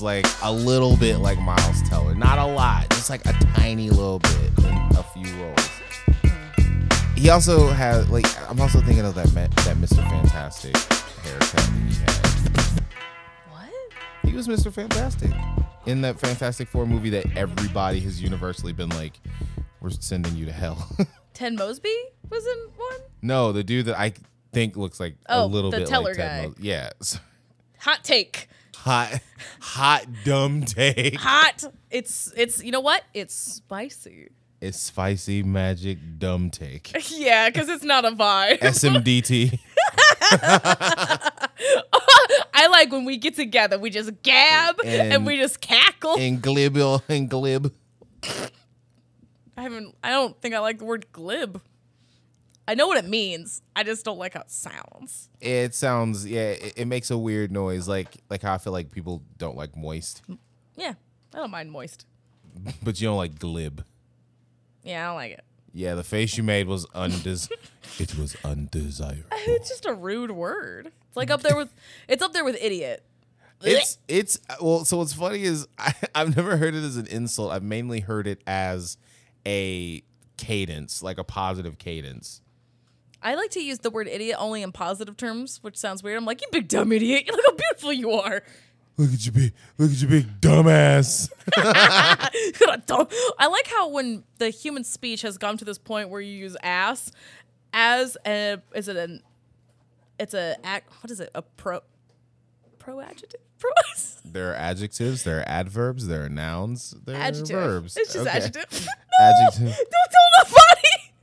like a little bit like Miles Teller. Not a lot, just like a tiny little bit in a few roles. He also had like I'm also thinking of that that Mr. Fantastic haircut that he had. What? He was Mr. Fantastic in that Fantastic Four movie that everybody has universally been like, "We're sending you to hell." Ted Mosby was in one. no, the dude that I think looks like a Oh, little the bit Teller like Ted guy. Mos- Yeah, Hot take. Hot, hot, dumb take. Hot. It's it's you know what? It's spicy. It's spicy magic dumb take. Yeah, because it's not a vibe. SMDT. I like when we get together, we just gab and, And- we just cackle. and glib and glib. I haven't. I don't think I like the word glib. I know what it means. I just don't like how it sounds. It sounds yeah. It, it makes a weird noise, like like how I feel like people don't like moist, Yeah, I don't mind moist. but you don't like glib. Yeah, I don't like it. Yeah, the face you made was undes. it was undesirable. It's just a rude word. It's like up there with. It's up there with idiot. It's it's well. So what's funny is I, I've never heard it as an insult. I've mainly heard it as a cadence, like a positive cadence. I like to use the word idiot only in positive terms, which sounds weird. I'm like, you big dumb idiot. Look how beautiful you are. Look at you big, look at you big dumbass. I like how when the human speech has gone to this point where you use ass as a is it an it's a act what is it a pro pro adjective pro there are adjectives, there are adverbs, there are nouns, there adjective are verbs. it's just Okay. adjective Adjective. don't tell nobody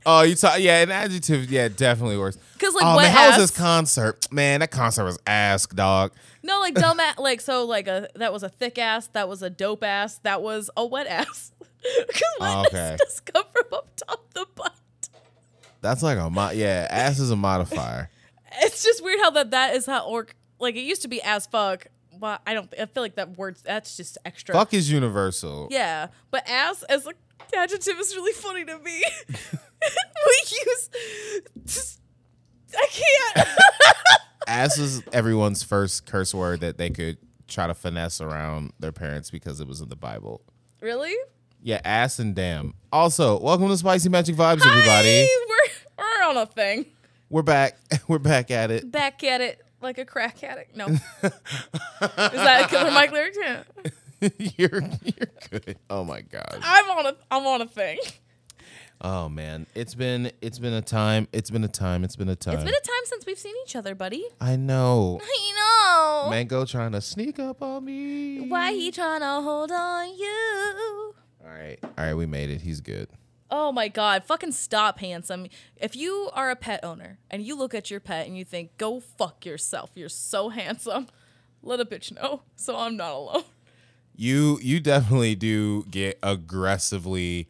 Oh, you talk. Yeah, an adjective. Yeah, definitely worse. Because like, oh wet man, how was this concert? Man, that concert was ass, dog. no like dumb ass like so like a that was a thick ass that was a dope ass that was a wet ass because wet Oh, Okay. ass does come from up top the butt That's like a mod. Yeah, ass is a modifier. it's just weird how that that is how or like it used to be as fuck but I don't I feel like that word that's just extra Fuck is universal. Yeah, but ass as a adjective is really funny to me. we use. Just, I can't. Ass was everyone's first curse word that they could try to finesse around their parents because it was in the Bible. really? Yeah, ass and damn. Also, welcome to Spicy Magic Vibes, everybody. We're we're on a thing. We're back. We're back at it. Back at it like a crack addict. No, is that a Killer Mike lyric? Yeah. you're you're good. Oh my god. I'm on a I'm on a thing. Oh man, it's been it's been a time. It's been a time. It's been a time. It's been a time since we've seen each other, buddy. I know. I know. Mango trying to sneak up on me. Why he trying to hold on you? All right, all right, we made it. He's good. Oh my god, fucking stop, handsome. If you are a pet owner and you look at your pet and you think, go fuck yourself, you're so handsome, let a bitch know so I'm not alone. You you definitely do get aggressively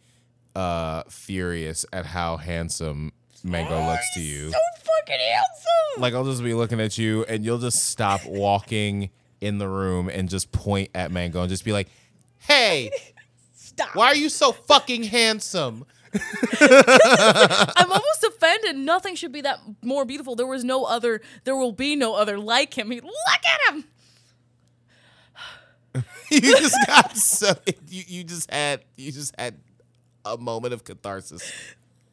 uh furious at how handsome Mango looks to you. So fucking handsome. Like I'll just be looking at you and you'll just stop walking in the room and just point at Mango and just be like, "Hey, stop. why are you so fucking handsome?" I'm almost offended. Nothing should be that more beautiful. There was no other, there will be no other like him. He, look at him. you just got so you, you just had you just had a moment of catharsis.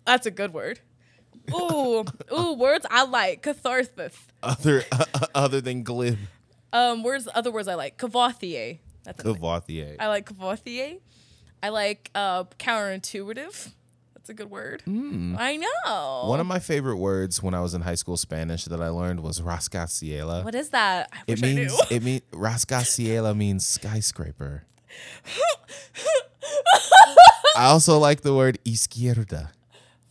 That's a good word. Ooh, ooh, words I like. Catharsis. Other other than glib Um, words, other words I like. Cavothier. That's a Cavothier. I like Cavothier. I like uh, counterintuitive. That's a good word. I know. One of my favorite words when I was in high school Spanish that I learned was rascacielos. what is that? I It means it means rascaciela means skyscraper. I also like the word izquierda.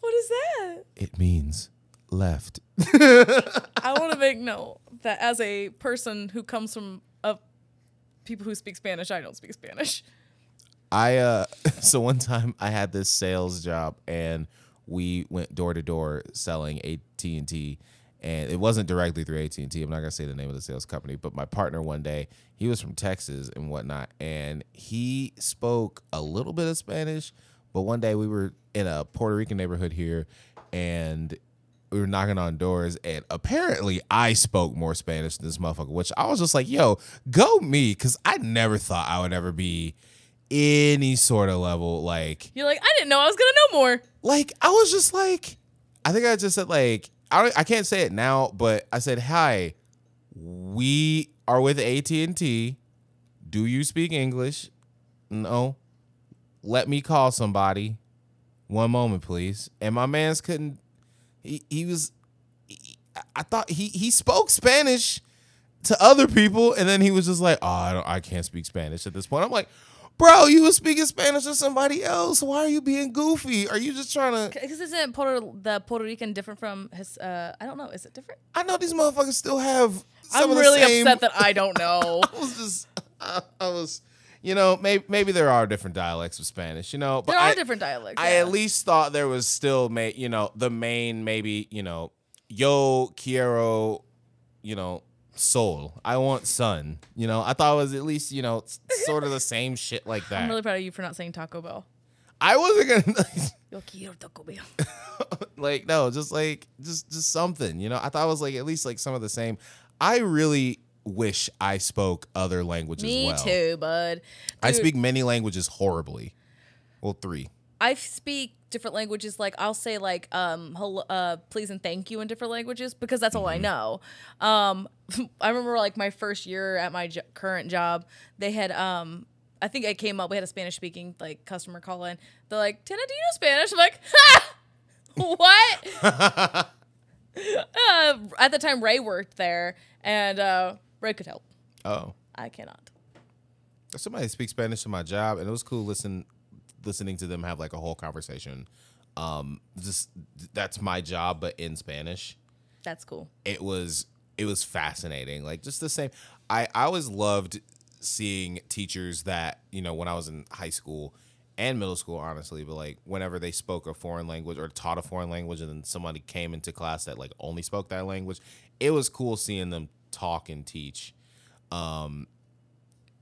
what is that? It means left. I want to make note that as a person who comes from a people who speak Spanish, I don't speak Spanish. I uh so one time I had this sales job and we went door to door selling AT&T and it wasn't directly through AT&T. I'm not going to say the name of the sales company, but my partner one day, he was from Texas and whatnot and he spoke a little bit of Spanish, but one day we were in a Puerto Rican neighborhood here and we were knocking on doors, and apparently I spoke more Spanish than this motherfucker, which I was just like, yo, go me, because I never thought I would ever be any sort of level like You're like, I didn't know I was gonna know more. like I was just like, I think I just said like I I can't say it now, but I said hi. We are with AT and T. Do you speak English? No. Let me call somebody. One moment, please. And my man's couldn't. He he was. he- I thought he he spoke Spanish to other people, and then he was just like, "Oh, I I can't speak Spanish at this point." I'm like, "Bro, you were speaking Spanish to somebody else. Why are you being goofy? Are you just trying to?" Because isn't Puerto the Puerto Rican different from his? Uh, I don't know. Is it different? I know these motherfuckers still have. I'm really same- upset that I don't know. I was just, I, I was, you know, maybe maybe there are different dialects of Spanish, you know, but there are I, different dialects. I yeah. at least thought there was still, ma- you know, the main maybe, you know, yo quiero, you know, soul. I want sun. You know, I thought it was at least, you know, sort of the same shit like that. I'm really proud of you for not saying Taco Bell. I wasn't gonna Yo quiero Taco Bell. like no, just like just just something. You know, I thought it was like at least like some of the same. I really wish I spoke other languages Me well. too, bud. I speak many languages horribly. Well, three. I speak different languages. Like I'll say like um hello, uh please and thank you in different languages because that's all I know. Um, I remember like my first year at my jo- current job, they had um. I think I came up. We had a Spanish speaking like customer call in. They're like, "Tina, do you know Spanish?" I'm like, "Ha, what?" uh, at the time, Ray worked there, and uh, Ray could help. Oh, I cannot. somebody speaks Spanish to my job, and it was cool listen listening to them have like a whole conversation. Um, just that's my job, but in Spanish. That's cool. it was it was fascinating like just the same i i always loved seeing teachers that you know when i was in high school and middle school honestly but like whenever they spoke a foreign language or taught a foreign language and then somebody came into class that like only spoke that language it was cool seeing them talk and teach um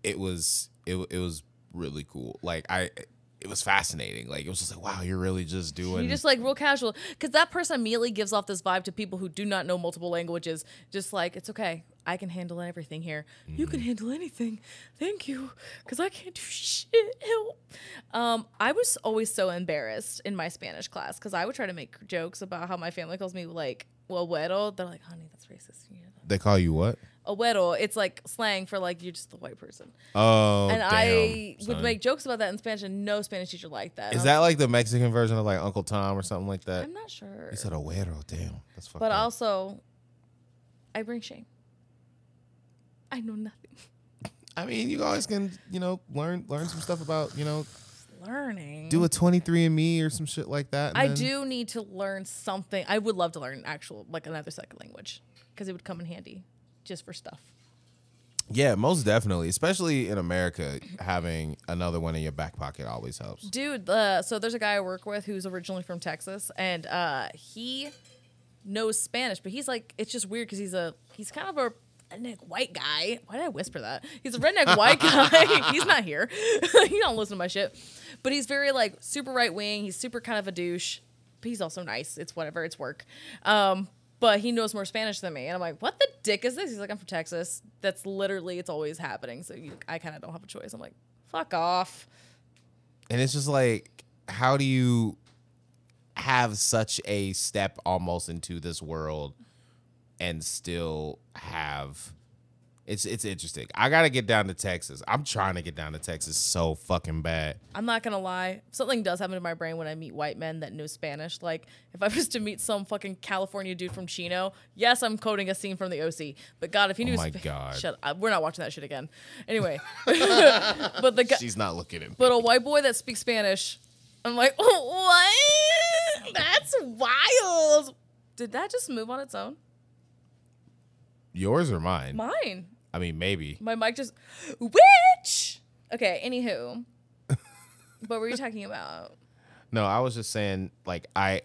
it was it, it was really cool like i it was fascinating like it was just like wow you're really just doing You just like real casual because that person immediately gives off this vibe to people who do not know multiple languages. Just like it's okay, I can handle everything here. You can handle anything. Thank you, because I can't do shit. Help. Um, I was always so embarrassed in my Spanish class because I would try to make jokes about how my family calls me like well, güero. They're like, honey, that's racist. You know that. they call you what A güero, it's like slang for like you're just the white person. oh and damn, I would make jokes about that in Spanish, and no Spanish teacher liked that. Is that like the Mexican version of like Uncle Tom or something like that? I'm not sure. He said "Oero." Damn, that's fucked But up. also, I bring shame. I know nothing. I mean, you guys can you know learn learn some stuff about you know Learning. do a 23andMe or some shit like that. and I do need to learn something. I would love to learn actual, like another second language, because it would come in handy, just for stuff. Yeah, most definitely, especially in America, having another one in your back pocket always helps. Dude, uh, so there's a guy I work with who's originally from Texas, and uh, he knows Spanish, but he's like, it's just weird because he's a he's kind of a redneck white guy. Why did I whisper that? He's a redneck white guy. he's not here. he don't listen to my shit, but he's very like super right wing. He's super kind of a douche, but he's also nice. It's whatever. It's work. Um, but he knows more Spanish than me, and I'm like, what the dick is this? He's like, I'm from Texas. That's literally it's always happening. So you, I kind of don't have a choice. I'm like, fuck off. And it's just like, how do you have such a step almost into this world and still have it's it's interesting. I gotta get down to Texas. I'm trying to get down to Texas so fucking bad. I'm not gonna lie. Something does happen to my brain when I meet white men that know Spanish. Like if I was to meet some fucking California dude from Chino, yes, I'm quoting a scene from the OC. But God, if he oh knew, Oh my Spa- God. shut. Up. We're not watching that shit again. Anyway, but the guy, She's not looking at me. but a white boy that speaks Spanish, I'm like, what? That's wild. Did that just move on its own? Yours or mine? Mine. I mean, maybe. My mic just witch. Okay. Anywho, what were you talking about? No, I was just saying, like, I,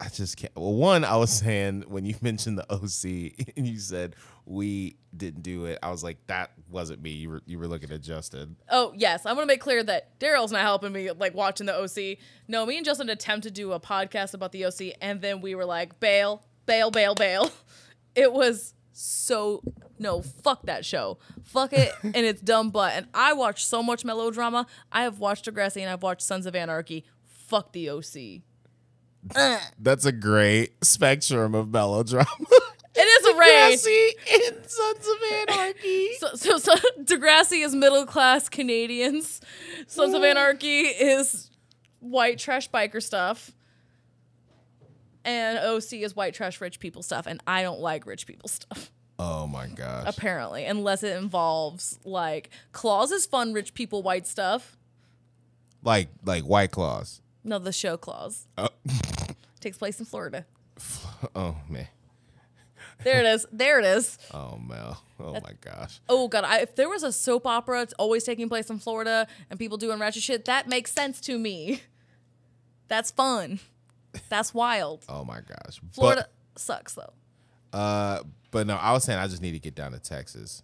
I just can't. Well, one, I was saying when you mentioned the OC and you said we didn't do it, I was like, that wasn't me. You were you were looking at Justin. Oh yes, I want to make clear that Daryl's not helping me like watching the OC. No, me and Justin attempted to do a podcast about the OC, and then we were like, bail, bail, bail, bail. It was so no, fuck that show, fuck it, and it's dumb butt. And I watch so much melodrama. I have watched Degrassi and I've watched Sons of Anarchy. Fuck the OC. That's a great spectrum of melodrama. It is a range. Degrassi and Sons of Anarchy. So, so, so Degrassi is middle class Canadians. Sons of Anarchy is white trash biker stuff. And OC is white trash rich people stuff. And I don't like rich people stuff, Oh my gosh. apparently, unless it involves like claws is fun rich people white stuff. Like like White Claws. No, the show claws. Oh, takes place in Florida. oh man. There it is. There it is. Oh Mel. Oh my gosh. Oh god, I, if there was a soap opera, it's always taking place in Florida and people doing ratchet shit. That makes sense to me. That's fun. That's wild. Oh my gosh. Florida sucks though. But uh but no, I was saying I just need to get down to Texas.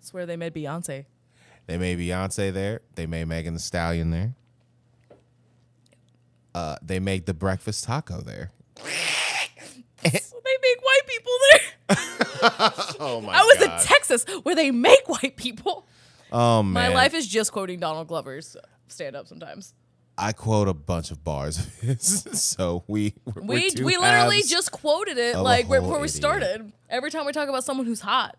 It's where they made Beyonce. They made Beyonce there. They made Megan Thee Stallion there. Uh, they made the breakfast taco there. So they make white people there. Oh my gosh. I was in Texas where they make white people. oh My life is just quoting Donald Glover's stand up sometimes. I quote a bunch of bars of his, so we We we literally just quoted it like right before we started. Every time we talk about someone who's hot,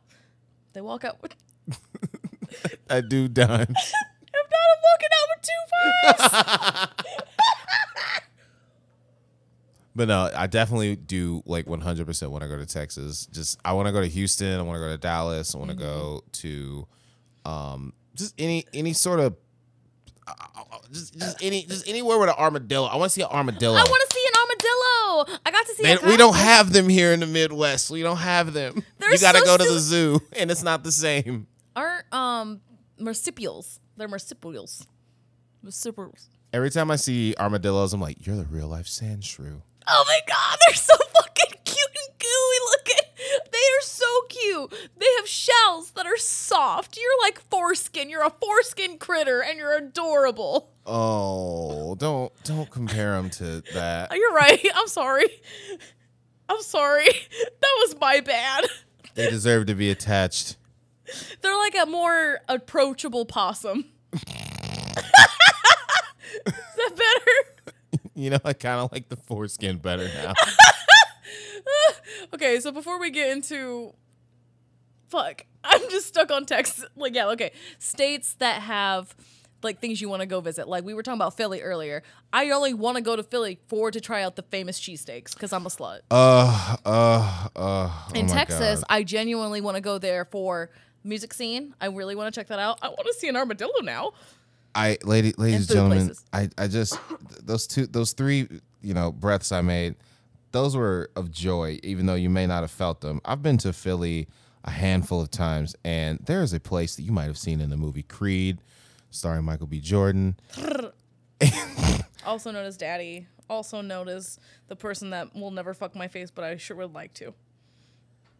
they walk out with I do done. I'm not walking out with two. But no, I definitely do like 100% want to go to Texas. Just I want to go to Houston. I want to go to Dallas. I want to go to um just any any sort of just just any just anywhere with an armadillo. I want to see an armadillo. I want to see an armadillo. I got to see. They- we don't have them here in the Midwest. We don't have them. They're you got to so go to the zoo, and it's not the same. aren't um marsupials. They're marsupials. Marsupials. Every time I see armadillos, I'm like, "You're the real life sand shrew." Oh my god, they're so fucking cute and gooey looking. They are so cute. They have shells that are soft. You're like foreskin. You're a foreskin critter and you're adorable. Oh, don't don't compare them to that. You're right. I'm sorry. I'm sorry. That was my bad. They deserve to be attached. They're like a more approachable possum. Is that better? You know, I kind of like the foreskin better now. Okay, so before we get into fuck, I'm just stuck on Texas. Like, yeah, okay. States that have like things you want to go visit. Like we were talking about Philly earlier. I only want to go to Philly for to try out the famous cheesesteaks because I'm a slut. Uh, uh, uh. oh In Texas, God. I genuinely want to go there for music scene. I really want to check that out. I want to see an armadillo now. I, lady, ladies and gentlemen, places. I, I just those two, those three, you know, breaths I made, those were of joy, even though you may not have felt them. I've been to Philly a handful of times, and there is a place that you might have seen in the movie Creed, starring Michael B. Jordan. Also known as Daddy. Also known as the person that will never fuck my face, but I sure would like to.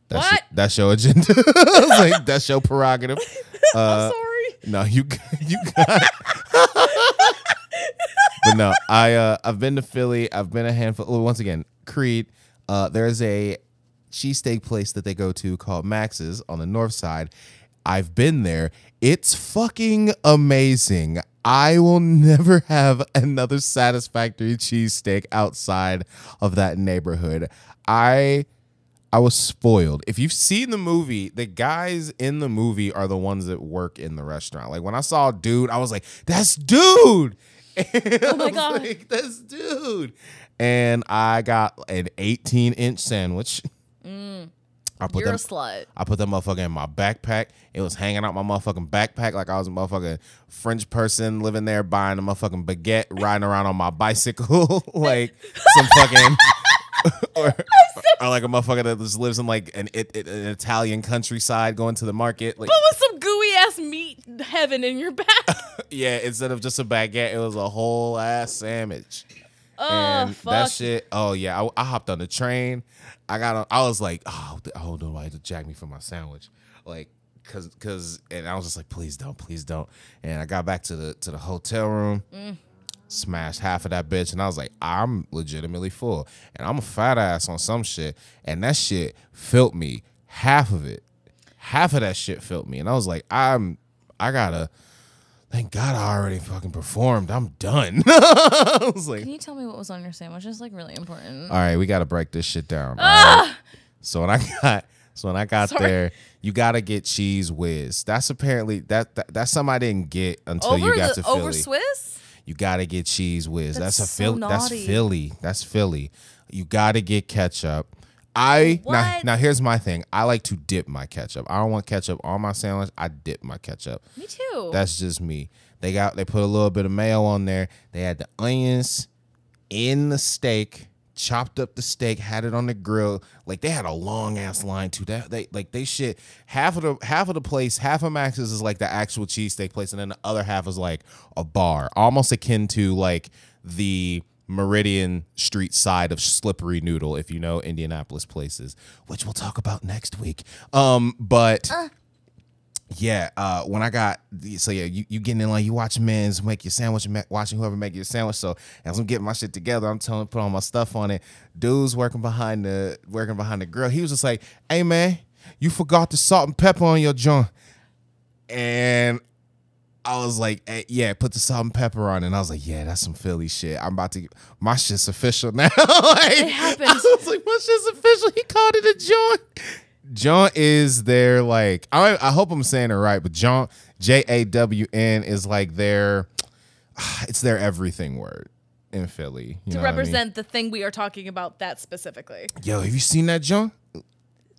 That's What? Your, that's your agenda. Like, that's your prerogative. Uh, I'm sorry. No, you you got. but no, I uh, I've been to Philly. I've been a handful. Well, once again, Creed. Uh, there's a cheesesteak place that they go to called Max's on the north side. I've been there. It's fucking amazing. I will never have another satisfactory cheesesteak outside of that neighborhood. I I was spoiled. If you've seen the movie, the guys in the movie are the ones that work in the restaurant. Like when I saw dude, I was like, "That's dude." oh my God. Like, That's dude. And I got an 18 inch sandwich. I put You're them. a slut. I put that motherfucker in my backpack. It was hanging out my motherfucking backpack like I was a motherfucking French person living there buying a motherfucking baguette, riding around on my bicycle like some fucking. or, or like a motherfucker that just lives in like an, it, it- an Italian countryside going to the market. Like, Put with some gooey ass meat heaven in your back. yeah, instead of just a baguette, it was a whole ass sandwich. Oh, and that shit. Oh yeah, I, I hopped on the train. I got on. I was like, oh, I hope nobody to jack me for my sandwich, like, cause, cause, and I was just like, please don't, please don't. And I got back to the to the hotel room, Mm. smashed half of that bitch, and I was like, I'm legitimately full, and I'm a fat ass on some shit, and that shit filled me. Half of it, half of that shit filled me, and I was like, I'm, I gotta. Thank God I already fucking performed. I'm done. I was like, Can you tell me what was on your sandwich? It's like really important. all right, we got to break this shit down. all ah! right? So when I got so when I got Sorry. there, you got to get Cheez Whiz. That's apparently that, that that's something I didn't get until over you got the to Philly. over Swiss? You got to get Cheez Whiz. That's, That's a so Philly. That's naughty. Philly. That's Philly. You got to get ketchup. I now, now here's my thing. I like to dip my ketchup. I don't want ketchup on my sandwich. I dip my ketchup. Me too. That's just me. They got they put a little bit of mayo on there. They had the onions in the steak, chopped up the steak, had it on the grill. Like they had a long ass line too. That they like they shit half of the half of the place, half of Max's is like the actual cheesesteak place, and then the other half is like a bar, almost akin to like the Meridian Street side of Slippery Noodle, if you know Indianapolis places, which we'll talk about next week. Um, but yeah, uh, when I got so yeah, you, you getting in line, you watching men's make your sandwich, watching whoever make your sandwich. So as I'm getting my shit together, I'm telling put all my stuff on it. Dude's working behind the working behind the grill. He was just like, "Hey man, you forgot the salt and pepper on your joint," and I was like, eh, "Yeah, put the salt and pepper on." And I was like, "Yeah, that's some Philly shit. I'm about to my shit's official now." like, It happens. I was like, "My shit's official." He called it a joint. jawn is their like I I hope I'm saying it right, but jawn J A W N is like their it's their everything word in Philly. You to know what I mean? represent the thing we are talking about that specifically. Yo, have you seen that jawn?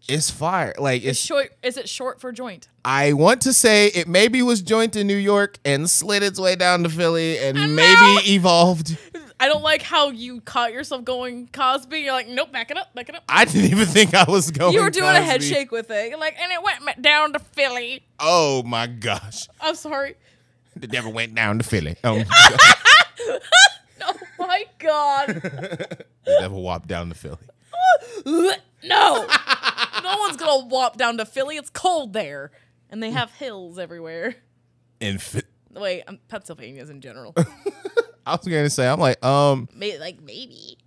It's fire. Like Is it's short is it short for joint? I want to say it maybe was joint in New York and slid its way down to Philly and know. maybe evolved. I don't like how you caught yourself going Cosby. You're like, nope, back it up, back it up. I didn't even think I was going. You were doing a head shake with it. You're like, and it went down to Philly. Oh my gosh. I'm sorry. It never went down to Philly. Um, Oh my god. it never walked down to Philly. No. no one's gonna walk down to Philly. It's cold there. And they have hills everywhere. In Phi- Wait, um, Pennsylvania's in general. I was gonna say, I'm like, um, May like maybe.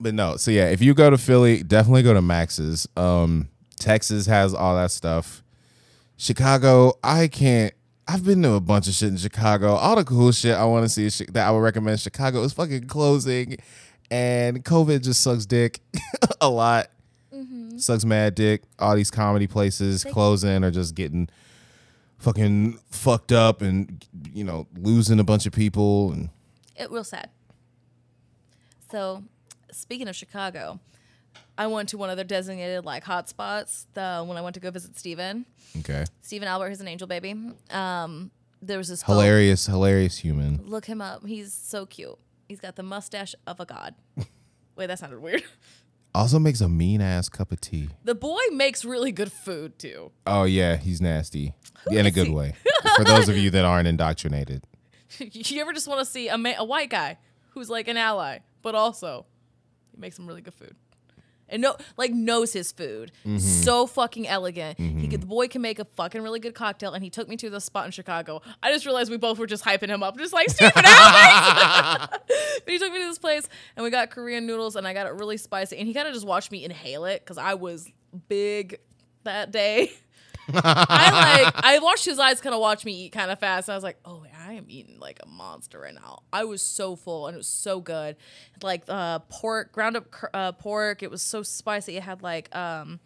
but no. So yeah, if you go to Philly, definitely go to Max's. Um, Texas has all that stuff. Chicago, I can't. I've been to a bunch of shit in Chicago. All the cool shit I want to see is that I would recommend Chicago is fucking closing, and COVID just sucks dick a lot. Sucks mad dick. All these comedy places closing or just getting fucking fucked up and you know losing a bunch of people and It real sad. So, speaking of Chicago, I went to one of their designated like hotspots. The when I went to go visit Steven. okay. Steven Albert, he's an angel baby. Um, there was this Hilarious, hilarious human. Look him up. He's so cute. He's got the mustache of a god. Wait, that sounded weird. Also makes a mean ass cup of tea. The boy makes really good food too. Oh yeah, he's nasty in a good way. For those of you that aren't indoctrinated, you ever just want to see a, ma- a white guy who's like an ally, but also he makes some really good food. And no, like knows his food. Mm-hmm. So fucking elegant. He could, the boy can make a fucking really good cocktail. And he took me to the spot in Chicago. I just realized we both were just hyping him up, just like Stephen but he took me to this place, and we got Korean noodles, and I got it really spicy. And he kind of just watched me inhale it because I was big that day. I like I watched his eyes kind of watch me eat kind of fast. And I was like, oh, I am eating like a monster right now. I was so full and it was so good. Like uh, pork, ground up uh, pork. It was so spicy. It had like um,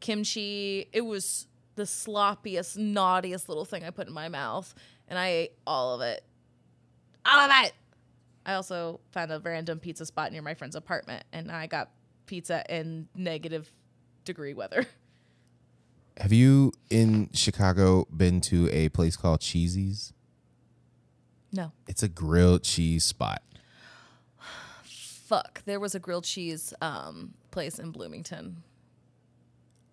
kimchi. It was the sloppiest, naughtiest little thing I put in my mouth, and I ate all of it. All of it. I also found a random pizza spot near my friend's apartment, and I got pizza in negative degree weather. have you in Chicago been to a place called Cheesy's? No. It's a grilled cheese spot. fuck there was a grilled cheese um place in bloomington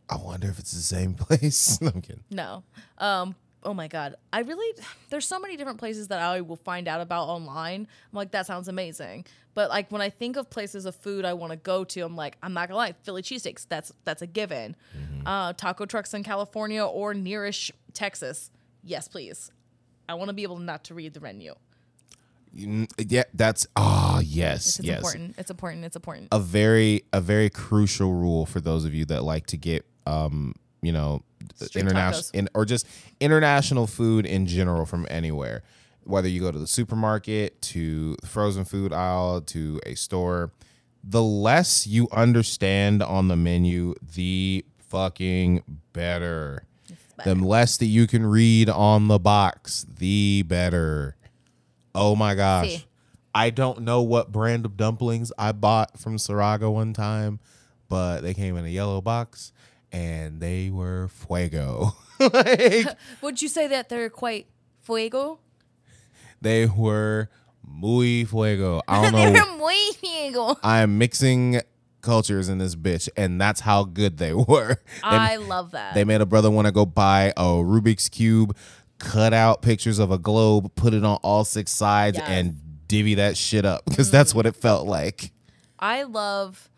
I wonder if it's the same place. No, I'm kidding. no um oh my god, I really there's so many different places that I will find out about online. I'm like, that sounds amazing. But like when I think of places of food I want to go to, I'm like, I'm not gonna lie, Philly cheesesteaks, that's that's a given. Uh, taco trucks in California or nearish Texas, yes, please. I want to be able not to read the menu. Yeah, that's ah yes, It's yes. important. It's important. It's important. A very a very crucial rule for those of you that like to get um you know international in, or just international food in general from anywhere. Whether you go to the supermarket, to the frozen food aisle, to a store, the less you understand on the menu, the fucking better. The less that you can read on the box, the better. Oh my gosh. See. I don't know what brand of dumplings I bought from Saraga one time, but they came in a yellow box and they were fuego. like, Would you say that they're quite fuego? they were muy fuego. I don't know. they're muy fuego. I'm mixing cultures in this bitch, and that's how good they were. They, I love that. they made a brother want to go buy a Rubik's Cube, cut out pictures of a globe, put it on all six sides, Yes. and divvy that shit up because that's what it felt like. I love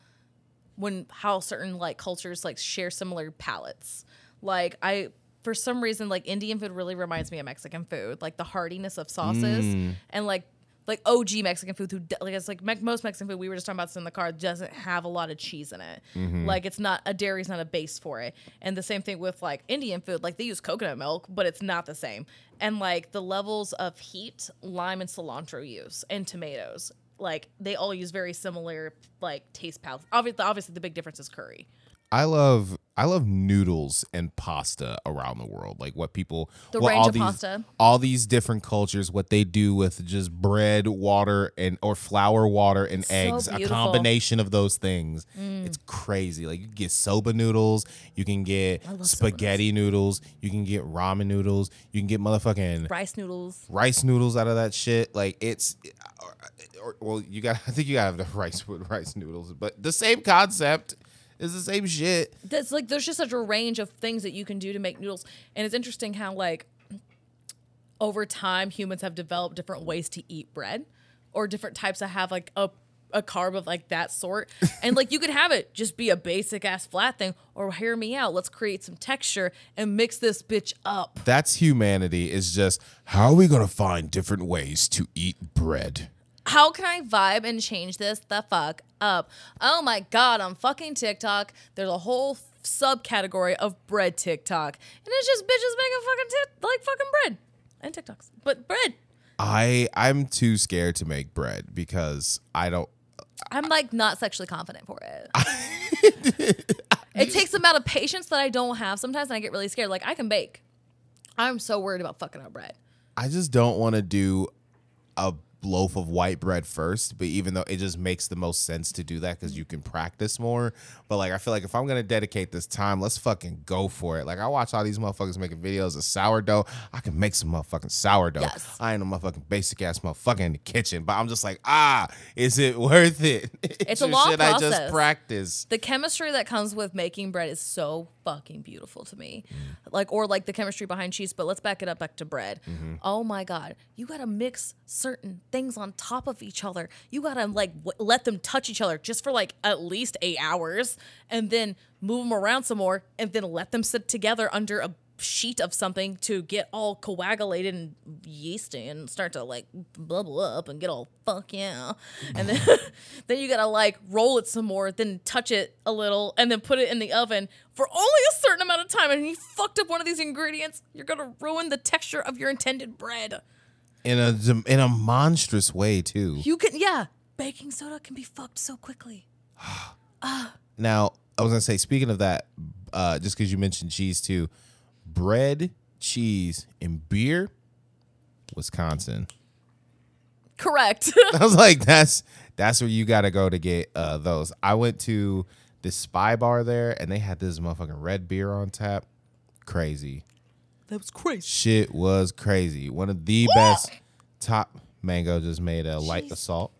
when how certain like cultures like share similar palates. Like I for some reason like Indian food really reminds me of Mexican food, like the heartiness of sauces Mm. and like like OG Mexican food who like it's like me- most Mexican food we were just talking about this in the car doesn't have a lot of cheese in it. Mm-hmm. Like it's not a dairy's not a base for it. And the same thing with like Indian food, like they use coconut milk, but it's not the same. And like the levels of heat, lime and cilantro use and tomatoes like they all use very similar like taste palettes. Obviously, obviously the big difference is curry. I love I love noodles and pasta around the world. Like what people The what range all of these, pasta. All these different cultures, what they do with just bread, water, and or flour, water, and So eggs. A beautiful. Mm. combination of those things. It's crazy. Like you can get soba noodles, you can get spaghetti noodles, you can get ramen noodles, you can get motherfucking Rice noodles. rice noodles out of that shit. Like it's, or, or, well, you got. I think you gotta have the rice with rice noodles, but the same concept is the same shit. That's like there's just such a range of things that you can do to make noodles, and it's interesting how like over time humans have developed different ways to eat bread, or different types that have like a a carb of like that sort, and like you could have it just be a basic ass flat thing, or hear me out, let's create some texture and mix this bitch up. That's humanity. Is just how are we gonna find different ways to eat bread? How can I vibe and change this the fuck up? Oh my god, on fucking TikTok, there's a whole subcategory of bread TikTok, and it's just bitches making fucking tit like fucking bread and TikToks, but bread. I I'm too scared to make bread because I don't. Uh, I'm like not sexually confident for it. it takes amount of patience that I don't have sometimes, and I get really scared. Like I can bake. I'm so worried about fucking up bread. I just don't want to do a loaf of white bread first, but even though it just makes the most sense to do that because you can practice more. But like, I feel like if I'm gonna dedicate this time, let's fucking go for it. Like, I watch all these motherfuckers making videos of sourdough. I can make some motherfucking sourdough. Yes. I ain't a motherfucking basic ass motherfucker in the kitchen, but I'm just like, ah, is it worth it? It's a long Should I just process. practice? the chemistry that comes with making bread is so fucking beautiful to me. Mm. Like, or like the chemistry behind cheese, but let's back it up back to bread. Mm-hmm. Oh my God. You gotta mix certain things on top of each other. You gotta like w- let them touch each other just for like at least eight hours and then move them around some more and then let them sit together under a sheet of something to get all coagulated and yeasty and start to like bubble up and get all fuck yeah and then then you gotta like roll it some more then touch it a little and then put it in the oven for only a certain amount of time. And you fucked up one of these ingredients you're gonna ruin the texture of your intended bread In a in a monstrous way too. you can yeah baking soda can be fucked so quickly Now, I was gonna say, speaking of that, uh, just because you mentioned cheese too, bread, cheese, and beer, Wisconsin. correct I was like, that's that's where you gotta go to get uh, those. I went to this spy bar there, and they had this motherfucking red beer on tap. Crazy that was crazy shit was crazy. One of the best. Top mango just made a light Jeez. assault.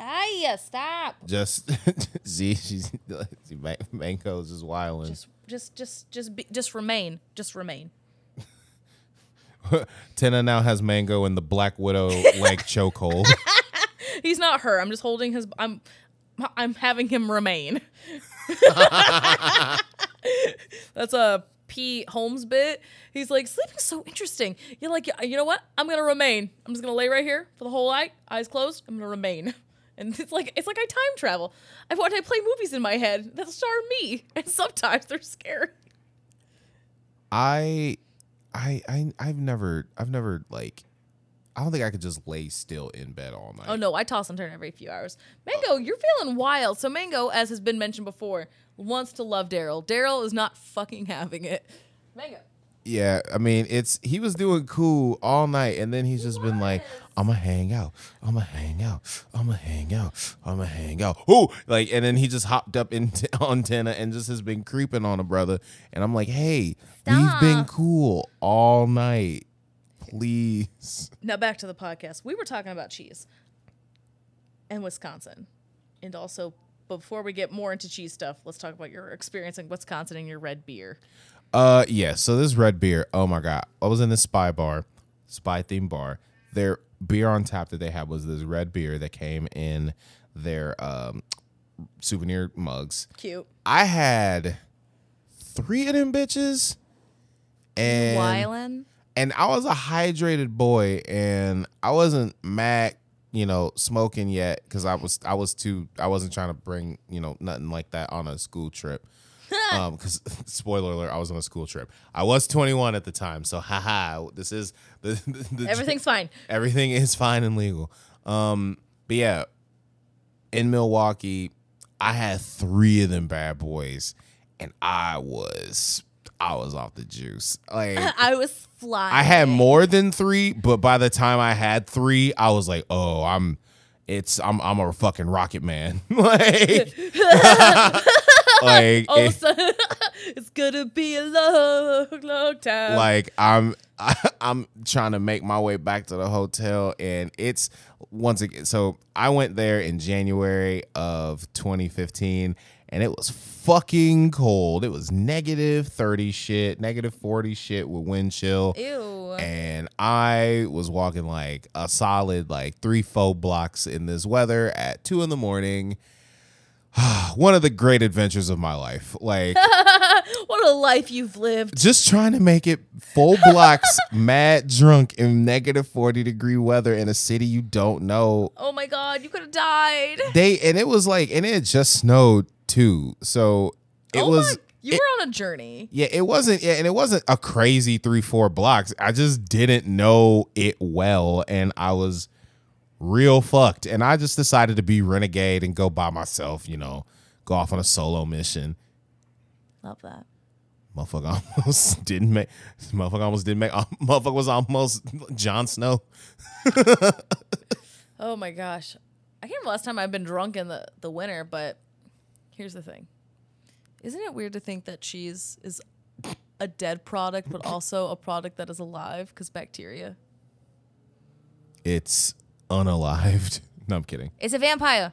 ah yeah stop Just see, she's mango's just wilding. just just just just be, just remain just remain Tina now has mango in the Black Widow leg chokehold. He's not her. I'm just holding his. I'm. I'm having him remain. That's a P Holmes bit. He's like sleeping's so interesting. You're like, you know what? I'm gonna remain. I'm just gonna lay right here for the whole night, eyes closed. I'm gonna remain. And it's like it's like I time travel. I want I play movies in my head that star me, and sometimes they're scary. I, I, I, I've never, I've never like, I don't think I could just lay still in bed all night. Oh no, I toss and turn every few hours. Mango, you're feeling wild. So Mango, as has been mentioned before, wants to love Daryl. Daryl is not fucking having it. Mango. Yeah, I mean, it's he was doing cool all night, and then he's just been like, "I'ma hang out, I'ma hang out, I'ma hang out, I'ma hang out." Ooh, like, and then he just hopped up in on Tina and just has been creeping on a brother, and I'm like, "Hey, we've been cool all night, please." Now back to the podcast. We were talking about cheese and Wisconsin. And also, before we get more into cheese stuff, let's talk about your experience in Wisconsin and your red beer. Uh, yeah. So this red beer. Oh my god, I was in this spy bar, spy themed bar. Their beer on tap that they had was this red beer that came in their um souvenir mugs. Cute. I had three of them bitches, and and I was a hydrated boy, and I wasn't mad, you know, smoking yet because I was I was too I wasn't trying to bring you know nothing like that on a school trip. um, because spoiler alert, I was on a school trip. I was 21 at the time, so haha, this is the, the, the Everything's fine. everything is fine and legal. Um, but yeah, in Milwaukee, I had three of them bad boys, and I was I was off the juice. Like I was flying. I had more than three, but by the time I had three, I was like, oh, I'm it's I'm I'm a fucking rocket man. like like All of a it- it's gonna be a long, long time. like I'm I'm trying to make my way back to the hotel and it's once again so I went there in January of 2015 and it was fucking cold. It was negative 30 shit, negative 40 shit with wind chill. Ew. And I was walking like a solid like three, four blocks in this weather at two in the morning. One of the great adventures of my life. Like what a life you've lived. just trying to make it full blocks, mad drunk in negative 40 degree weather in a city you don't know. Oh my god, you could have died. They and it was like, and it just snowed too. So it oh was my, you were on a journey. yeah, it wasn't yeah, and it wasn't a crazy three, four blocks. I just didn't know it well, and I was real fucked. And I just decided to be renegade and go by myself, you know, go off on a solo mission. Love that. Motherfucker almost didn't make. Motherfucker almost didn't make. Motherfucker was almost Jon Snow. Oh my gosh. I can't remember last time I've been drunk in the, the winter, but here's the thing. Isn't it weird to think that cheese is a dead product, but also a product that is alive? Because bacteria. It's unalived. No, I'm kidding. It's a vampire.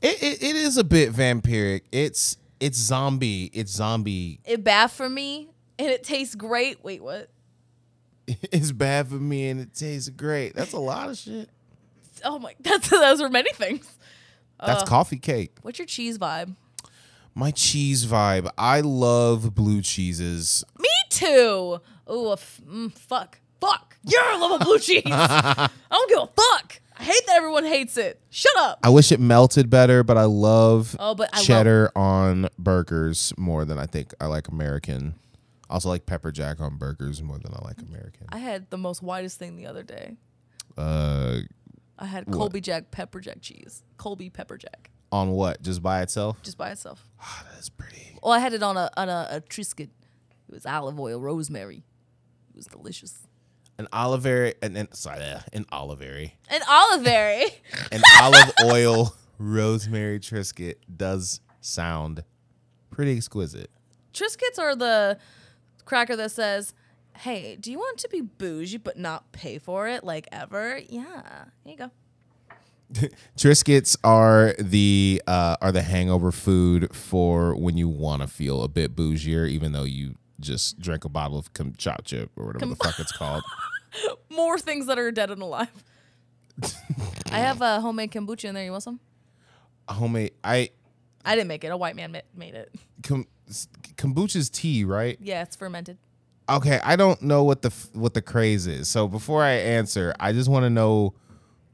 It, it, it is a bit vampiric. It's it's zombie. It's zombie. It bad for me and it tastes great. Wait, what? It's bad for me and it tastes great. That's a lot of shit. Oh my, that's those are many things. That's uh, coffee cake. What's your cheese vibe? My cheese vibe. I love blue cheeses. Me too. Oh, mm, fuck, fuck. You're a love of blue cheese. I don't give a fuck. I hate that everyone hates it. Shut up. I wish it melted better, but I love Oh, but I love- cheddar on burgers more than I think I like American. Also like pepper jack on burgers more than I like American. I had the most widest thing the other day. Uh, I had Colby Jack pepper jack cheese. Colby pepper jack, on what? Just by itself? just by itself. Ah, that's pretty. Well, I had it on a on a, a Triscuit. It was olive oil, rosemary. It was delicious. An olivary and, and sorry, an olivary. And olivary. An olive oil rosemary Triscuit does sound pretty exquisite. Triscuits are the cracker that says, "Hey, do you want to be bougie but not pay for it like ever?" Yeah, here you go. Triscuits are the uh, are the hangover food for when you want to feel a bit bougier, even though you just drank a bottle of kombucha or whatever the fuck it's called. More things that are dead and alive. I have a homemade kombucha in there. You want some? Homemade. I I didn't make it. A white man ma- made it. com, kombucha's tea, right? Yeah, it's fermented. Okay, I don't know what the f- what the craze is. So before I answer, I just want to know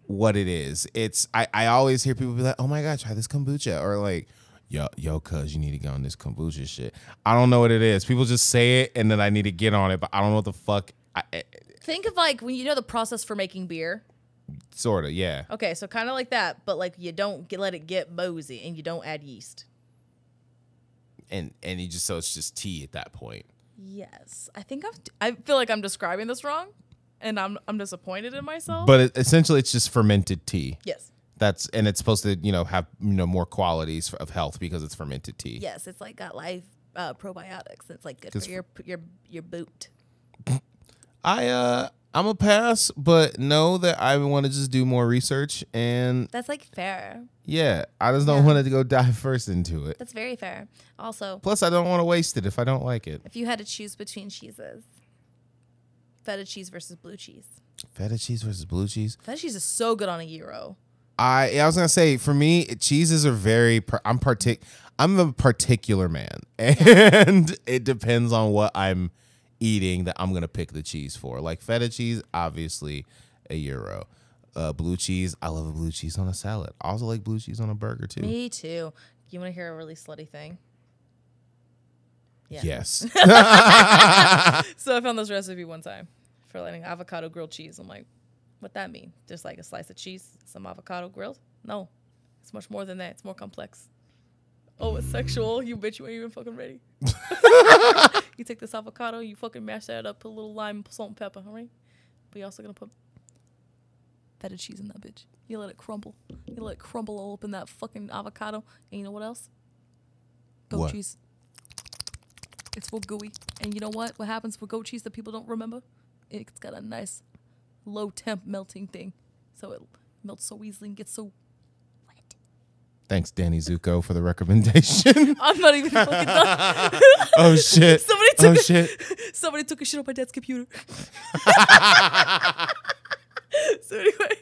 what it is. It's I I always hear people be like, "Oh my god, try this kombucha," or like, "Yo, yo, cuz you need to get on this kombucha shit." I don't know what it is. People just say it, and then I need to get on it, but I don't know what the fuck. I, eh, Think of like when you know the process for making beer. sort of, yeah. Okay, so kind of like that, but like you don't get, let it get boozy and you don't add yeast. And and you just so it's just tea at that point. Yes, I think I've. I feel like I'm describing this wrong, and I'm I'm disappointed in myself. But it, essentially, it's just fermented tea. yes, That's and it's supposed to you know have you know more qualities of health because it's fermented tea. yes, it's like got live uh, probiotics. It's like good for your your your boot. I uh I'm a pass, but know that I want to just do more research and That's like fair. yeah, I just don't Yeah. want to go dive first into it. That's very fair. Also, Plus, I don't want to waste it if I don't like it. if you had to choose between cheeses, feta cheese versus blue cheese. Feta cheese versus blue cheese. Feta cheese is so good on a gyro. I I was gonna say for me, cheeses are very. I'm partic. I'm a particular man, and it depends on what I'm eating that I'm gonna pick the cheese for. Like feta cheese, obviously a gyro. Uh, blue cheese, I love a blue cheese on a salad. I also like blue cheese on a burger too. Me too. You want to hear a really slutty thing? Yeah. Yes. So I found this recipe one time for letting avocado grilled cheese. I'm like, what that mean? Just like a slice of cheese, some avocado grilled? No, it's much more than that. It's more complex. Oh, it's sexual. You bitch, you ain't even fucking ready. you take this avocado, you fucking mash that up, put a little lime, salt, and pepper, all right? But you're also gonna put feta cheese in that bitch. You let it crumble. You let it crumble all up in that fucking avocado. And you know what else? Goat What? cheese. It's real gooey. And you know what? What happens with goat cheese that people don't remember? It's got a nice low temp melting thing. So it melts so easily and gets so wet. Thanks, Danny Zuko, for the recommendation. I'm not even fucking done. oh shit. Somebody took Oh a, shit. somebody took a shit on my dad's computer. so anyway,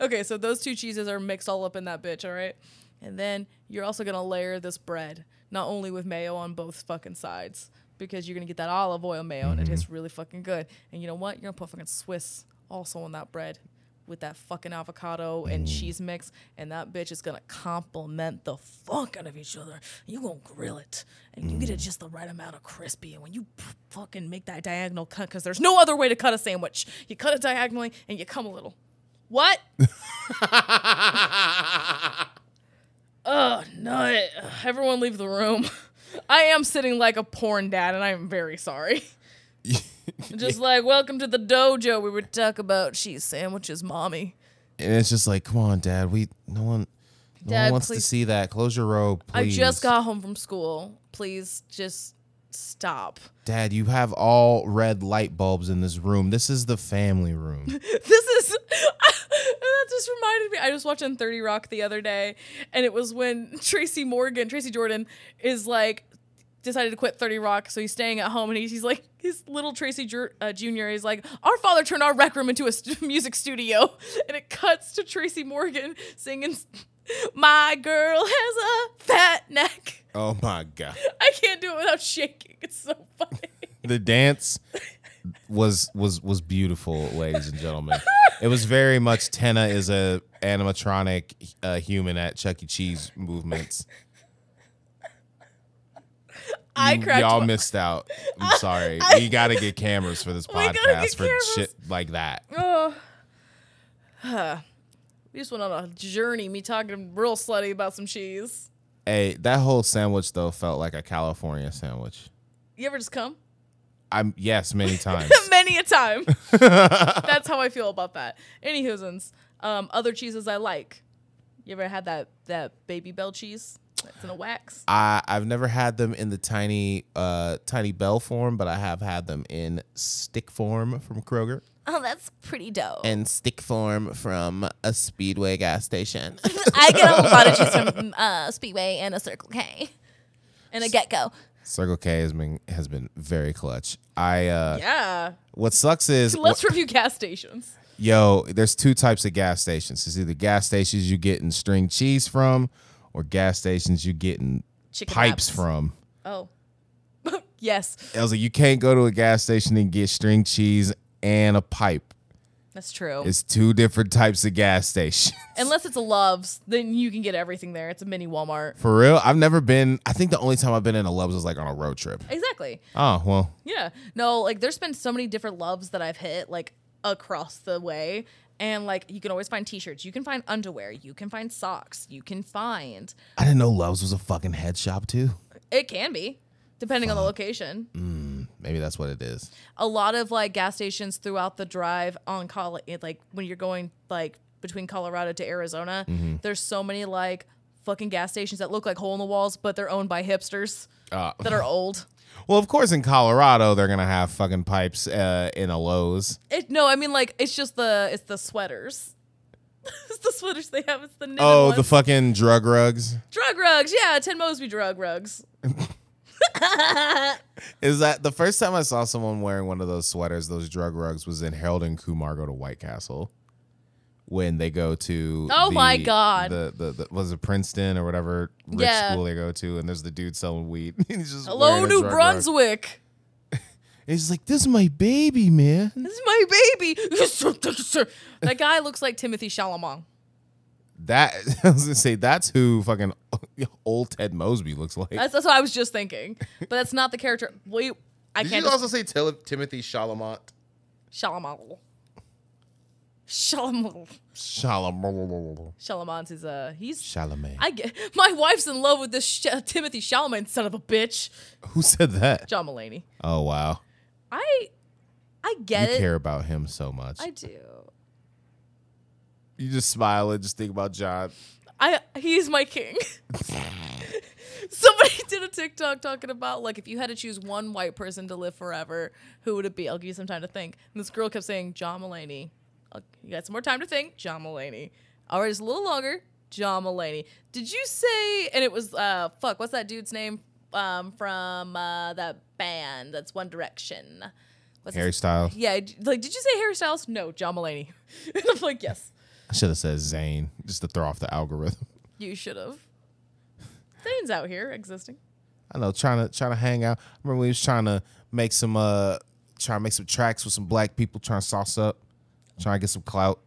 okay, so those two cheeses are mixed all up in that bitch, all right? And then you're also gonna layer this bread, not only with mayo on both fucking sides, because you're gonna get that olive oil mayo and it mm-hmm. tastes really fucking good. And you know what? You're gonna put fucking Swiss also on that bread with that fucking avocado and mm. cheese mix, and that bitch is gonna complement the fuck out of each other. You gonna grill it, and you get it mm. just the right amount of crispy. And when you p- fucking make that diagonal cut, because there's no other way to cut a sandwich, you cut it diagonally and you come a little. What? oh no! Everyone leave the room. I am sitting like a porn dad, and I am very sorry. Just like, welcome to the dojo. We would talk about cheese sandwiches, mommy. And it's just like, come on, Dad. We no one, no Dad, one wants to see that. Close your robe, I just got home from school. Please just stop. Dad, you have all red light bulbs in this room. This is the family room. This is that just reminded me. I was watching 30 Rock the other day, and it was when Tracy Morgan, Tracy Jordan, is like decided to quit 30 Rock, so he's staying at home, and he's, he's like his little Tracy Jur- uh, Jr. is like, our father turned our rec room into a st- music studio, and it cuts to Tracy Morgan singing. My girl has a fat neck. oh my god. I can't do it without shaking. It's so funny. The dance was was was beautiful, ladies and gentlemen. It was very much Tenna is a animatronic uh, human at Chuck E. Cheese movements. I You- cracked. Y'all missed out. I'm sorry. we got to get cameras for this podcast for cameras. shit like that. Oh. we just went on a journey, me talking real slutty about some cheese. Hey, that whole sandwich though felt like a California sandwich. You ever just come? I'm yes, many times. Many a time. That's how I feel about that. Anywho's, um, other cheeses I like. You ever had that that Babybel cheese? That's in a wax. I I've never had them in the tiny uh tiny bell form, but I have had them in stick form from Kroger Oh, that's pretty dope. and stick form from a Speedway gas station. I get a lot of cheese from uh, Speedway and a Circle K and a GetGo. Circle K has been has been very clutch. I uh Yeah. what sucks is Let's review gas stations. yo, there's two types of gas stations. It's either gas stations you getting string cheese from or gas stations you getting Chicken pipes wraps. from. Oh. yes, I was like, you can't go to a gas station and get string cheese and a pipe. that's true. It's two different types of gas stations. Unless it's a Love's, then you can get everything there. It's a mini Walmart. For real, I've never been. I think the only time I've been in a Love's was like on a road trip. Exactly. Oh well, Yeah. No, like there's been so many different Loves that I've hit like across the way. And like you can always find t-shirts, you can find underwear, you can find socks, you can find I didn't know Love's was a fucking head shop too. it can be depending on the location. Mm. Maybe that's what it is. a lot of like gas stations throughout the drive on Col- like when you're going like between Colorado to Arizona, Mm-hmm. there's so many like fucking gas stations that look like hole in the walls, but they're owned by hipsters Uh, that are old. well, of course, in Colorado they're gonna have fucking pipes uh, in a Lowe's. It, no, I mean like it's just the it's the sweaters. it's the sweaters they have. It's the Oh, ones. the fucking drug rugs. drug rugs. Yeah, Ted Mosby drug rugs. Is that the first time I saw someone wearing one of those sweaters, those drug rugs, was in Harold and Kumar go to White Castle when they go to. Oh my God. The, the the was it Princeton or whatever rich Yeah. school they go to, and there's the dude selling weed. He's just Hello, New. Brunswick. He's like, "This is my baby, man." This is my baby. Yes, sir. Yes, sir. that guy looks like Timothy Chalamet. That I was gonna say that's who fucking old Ted Mosby looks like. That's, that's what I was just thinking. But that's not the character. Wait, I Did can't. you also say Til- Timothy Chalamet? Chalamet. Chalamet. Chalamet. Chalamet is uh he's. Chalamet. I get my wife's in love with this sh- Timothy Chalamet son of a bitch. Who said that? John Mulaney. Oh wow, I I you get it. You care about him so much. I do. You just smile and just think about John. I he's my king. Somebody did a TikTok talking about like if you had to choose one white person to live forever, who would it be? I'll give you some time to think. And this girl kept saying John Mulaney. I'll- You got some more time to think. John Mulaney. All right, just a little longer. John Mulaney. Did you say? And it was uh fuck. What's that dude's name? Um, from uh that band that's One Direction. What's Harry Styles. Yeah, like did you say Harry Styles? No, John Mulaney. and I'm like, yes, I should have said Zayn just to throw off the algorithm. you should have. Zayn's out here existing. I know, trying to trying to hang out. I remember we was trying to make some uh trying to make some tracks with some black people, trying to sauce up, trying to get some clout.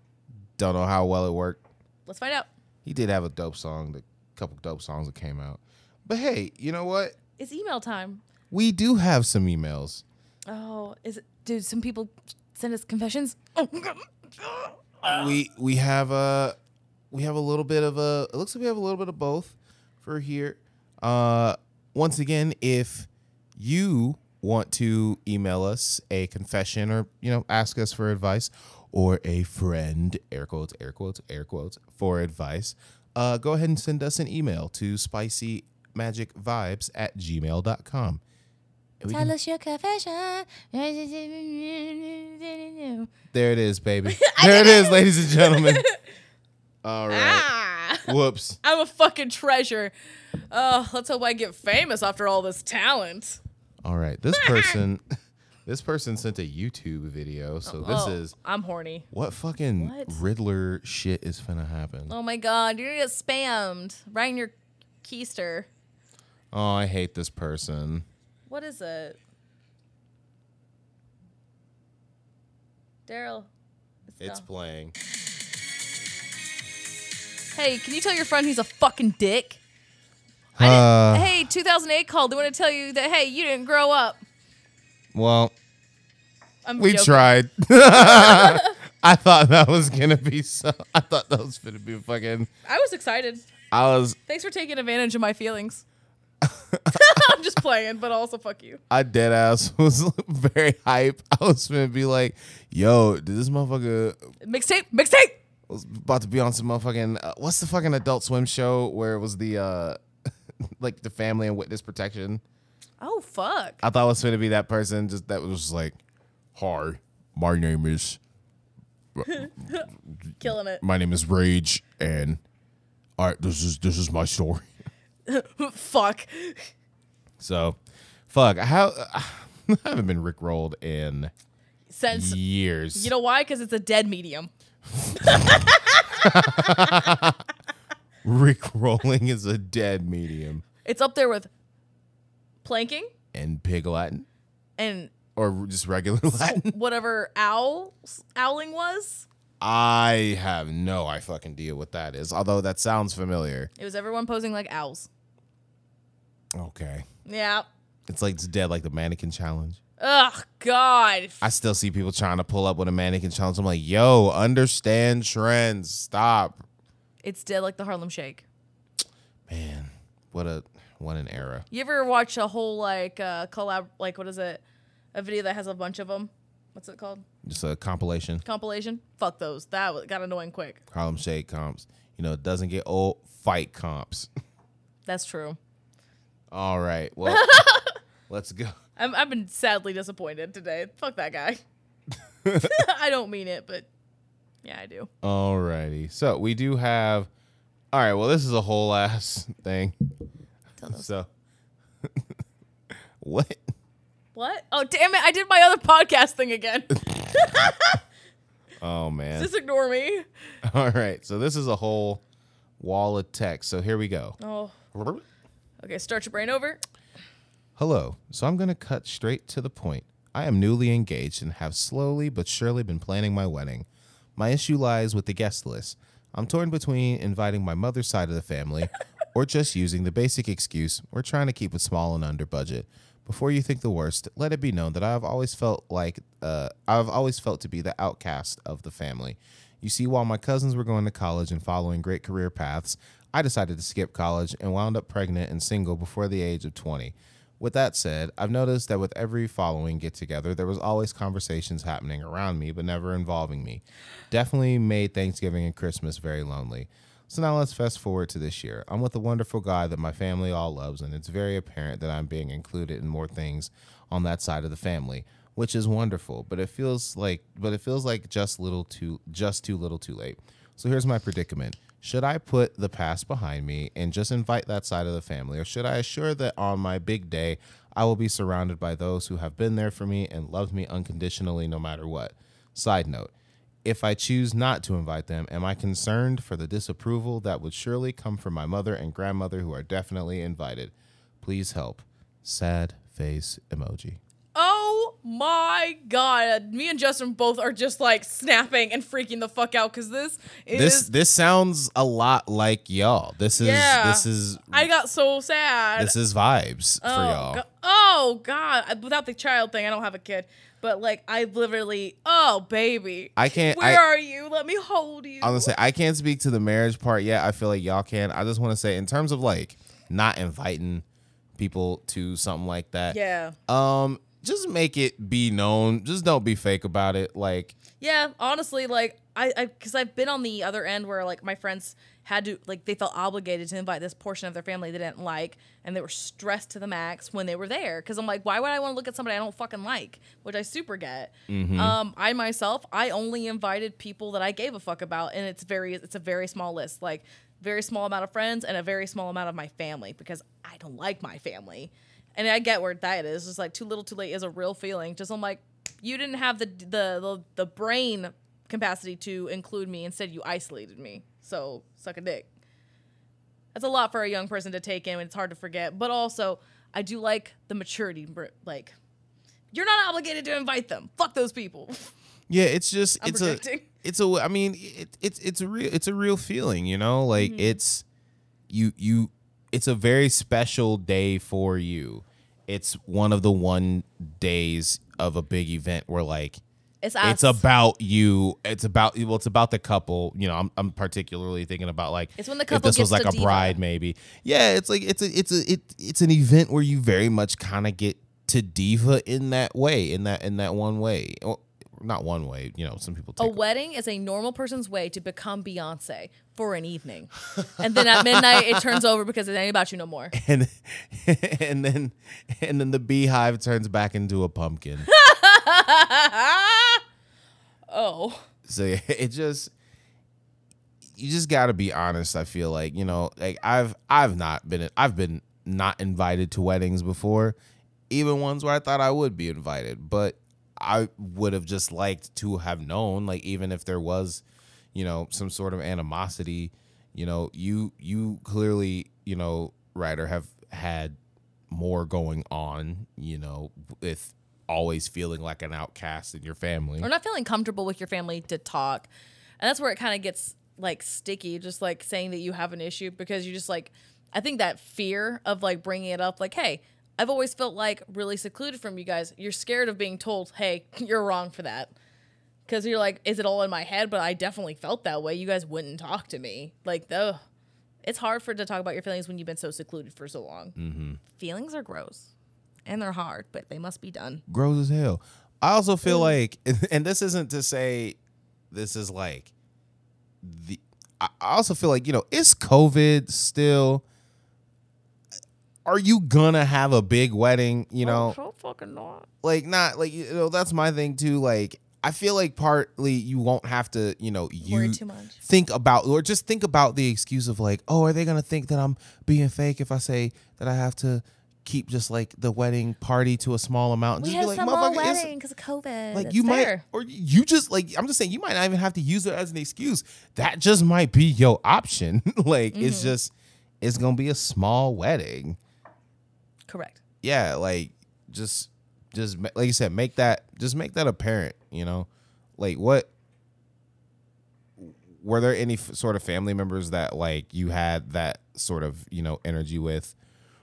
Don't know how well it worked. Let's find out. He did have a dope song, a couple dope songs that came out. But hey, you know what? It's email time. We do have some emails. Oh, is it? Dude, some people send us confessions. We we have a we have a little bit of a it looks like we have a little bit of both for here. Uh once again if you want to email us a confession or you know ask us for advice or a friend air quotes air quotes air quotes for advice uh go ahead and send us an email to spicymagicvibes at gmail.com We us your confession. there it is baby there it is ladies and gentlemen all right ah, whoops I'm a fucking treasure. Oh, let's hope I get famous after all this talent. All right. This person this person sent a YouTube video. So this oh, is I'm horny. what fucking What? Riddler shit is finna happen. Oh my god, you're gonna get spammed right in your keister. Oh, I hate this person. What is it? Daryl. It's playing. Hey, can you tell your friend he's a fucking dick? Uh, Hey, 2008 called. They want to tell you that hey, you didn't grow up. well, I'm we joking. tried. I thought that was gonna be so I thought that was gonna be fucking I was excited. I was Thanks for taking advantage of my feelings. I'm just playing, but also fuck you. I dead ass was very hype. I was gonna be like, yo, did this motherfucker Mixtape, mixtape. was about to be on some motherfucking uh, what's the fucking adult swim show where it was the uh like the family and witness protection Oh fuck. i thought it was going to be that person just that was just like hi my name is Killing it. my name is rage and all right this is this is my story fuck. So, fuck. How I haven't been rickrolled in Since years. you know why? Because it's a dead medium. Rickrolling is a dead medium. It's up there with planking And pig Latin and or just regular Latin. whatever owl owling was. I have no I fucking idea what that is. Although that sounds familiar. It was everyone posing like owls. Okay. Yeah. It's like it's dead like the mannequin challenge. Ugh, God. I still see people trying to pull up with a mannequin challenge. I'm like, yo, understand trends. Stop. It's dead like the Harlem Shake. Man, what a what an era. You ever watch a whole like uh collab like what is it? A video that has a bunch of them. What's it called? Just a compilation. Compilation? Fuck those. That got annoying quick. Harlem Shake comps. You know, it doesn't get old. Fight comps. That's true. All right. Well, let's go. I'm, I've been sadly disappointed today. Fuck that guy. I don't mean it, but yeah, I do. All righty. So we do have. All right. Well, this is a whole ass thing. So, what? What? Oh, damn it. I did my other podcast thing again. Oh man. Just ignore me. All right. So this is a whole wall of text. So here we go. Oh. Okay, start your brain over. Hello. So I'm going to cut straight to the point. I am newly engaged and have slowly but surely been planning my wedding. My issue lies with the guest list. I'm torn between inviting my mother's side of the family or just using the basic excuse we're trying to keep it small and under budget. Before you think the worst, let it be known that I've always felt like uh, I've always felt to be the outcast of the family. You see, while my cousins were going to college and following great career paths, I decided to skip college and wound up pregnant and single before the age of 20. With that said, I've noticed that with every following get together, there was always conversations happening around me, but never involving me. Definitely made Thanksgiving and Christmas very lonely. So now let's fast forward to this year. I'm with a wonderful guy that my family all loves, and it's very apparent that I'm being included in more things on that side of the family, which is wonderful. But it feels like, but it feels like just little too, just too little, too late. So here's my predicament. Should I put the past behind me and just invite that side of the family, or should I assure that on my big day, I will be surrounded by those who have been there for me and loved me unconditionally no matter what? Side note if I choose not to invite them, am I concerned for the disapproval that would surely come from my mother and grandmother who are definitely invited? Please help. Sad face emoji. My god. Me and Justin both are just like snapping and freaking the fuck out because this is. This this sounds a lot like y'all. This is Yeah. this is I got so sad. this is vibes for oh, y'all. go- oh god. Without the child thing, I don't have a kid. But like, I literally, oh baby. I can't Where I are you? Let me hold you. I'm gonna say I can't speak to the marriage part yet. I feel like y'all can. I just want to say in terms of like not inviting people to something like that. yeah. Um, just make it be known. Just don't be fake about it. Like, Yeah, honestly, like I, I, because I've been on the other end where like my friends had to, like, they felt obligated to invite this portion of their family they didn't like, and they were stressed to the max when they were there. Because I'm like, why would I want to look at somebody I don't fucking like? Which I super get. Um, I myself, I only invited people that I gave a fuck about, and it's very, it's a very small list, like very small amount of friends and a very small amount of my family because I don't like my family. And I get where that is. It's just like too little, too late is a real feeling. Just I'm like, you didn't have the the the, the brain capacity to include me. Instead, you isolated me. So suck a dick. That's a lot for a young person to take in, and it's hard to forget. But also, I do like the maturity. Like, you're not obligated to invite them. Fuck those people. yeah, it's just I'm it's a it's a. I mean, it, it's it's a real it's a real feeling. You know, like Mm-hmm. it's you you. It's a very special day for you. It's one of the one days of a big event where like It's it's about you. It's about you well, it's about the couple. You know, I'm I'm particularly thinking about like It's when the if couple this was like a diva. bride, maybe. Yeah, it's like it's a it's a it it's an event where you very much kind of get to diva in that way, in that in that one way. Not one way. You know, some people A wedding is a normal person's way to become Beyonce for an evening. and then at midnight, it turns over because it ain't about you no more. and and then and then the beehive turns back into a pumpkin. oh. so yeah, it just you just got to be honest i feel like you know like i've i've not been i've been not invited to weddings before, even ones where I thought I would be invited. But I would have just liked to have known, like even if there was, you know, some sort of animosity, you know, you you clearly, you know, Ryder have had more going on, you know, with always feeling like an outcast in your family. or not feeling comfortable with your family to talk. And that's where it kind of gets like sticky, just like saying that you have an issue because you just like, I think that fear of like bringing it up, like, hey, I've always felt like really secluded from you guys. You're scared of being told, hey, you're wrong for that. Because you're like, is it all in my head? But I definitely felt that way. You guys wouldn't talk to me. Like, the, it's hard for to talk about your feelings when you've been so secluded for so long. Mm-hmm. Feelings are gross and they're hard, but they must be done. gross as hell. I also feel like, and this isn't to say this is like the. I I also feel like you know it's COVID still. Are you gonna have a big wedding? You know, so fucking not. like not like you know that's my thing too. Like I feel like partly you won't have to you know Worry you too much. think about or just think about the excuse of like oh are they gonna think that I'm being fake if I say that I have to keep just like the wedding party to a small amount and just be like "Motherfucker, it's- because of COVID. like It's you might fair. or you just like i'm just saying you might not even have to use it as an excuse that just might be your option like it's Mm-hmm. just it's gonna be a small wedding correct. yeah like just just like you said make that just make that apparent you know like what were there any f- sort of family members that like you had that sort of you know energy with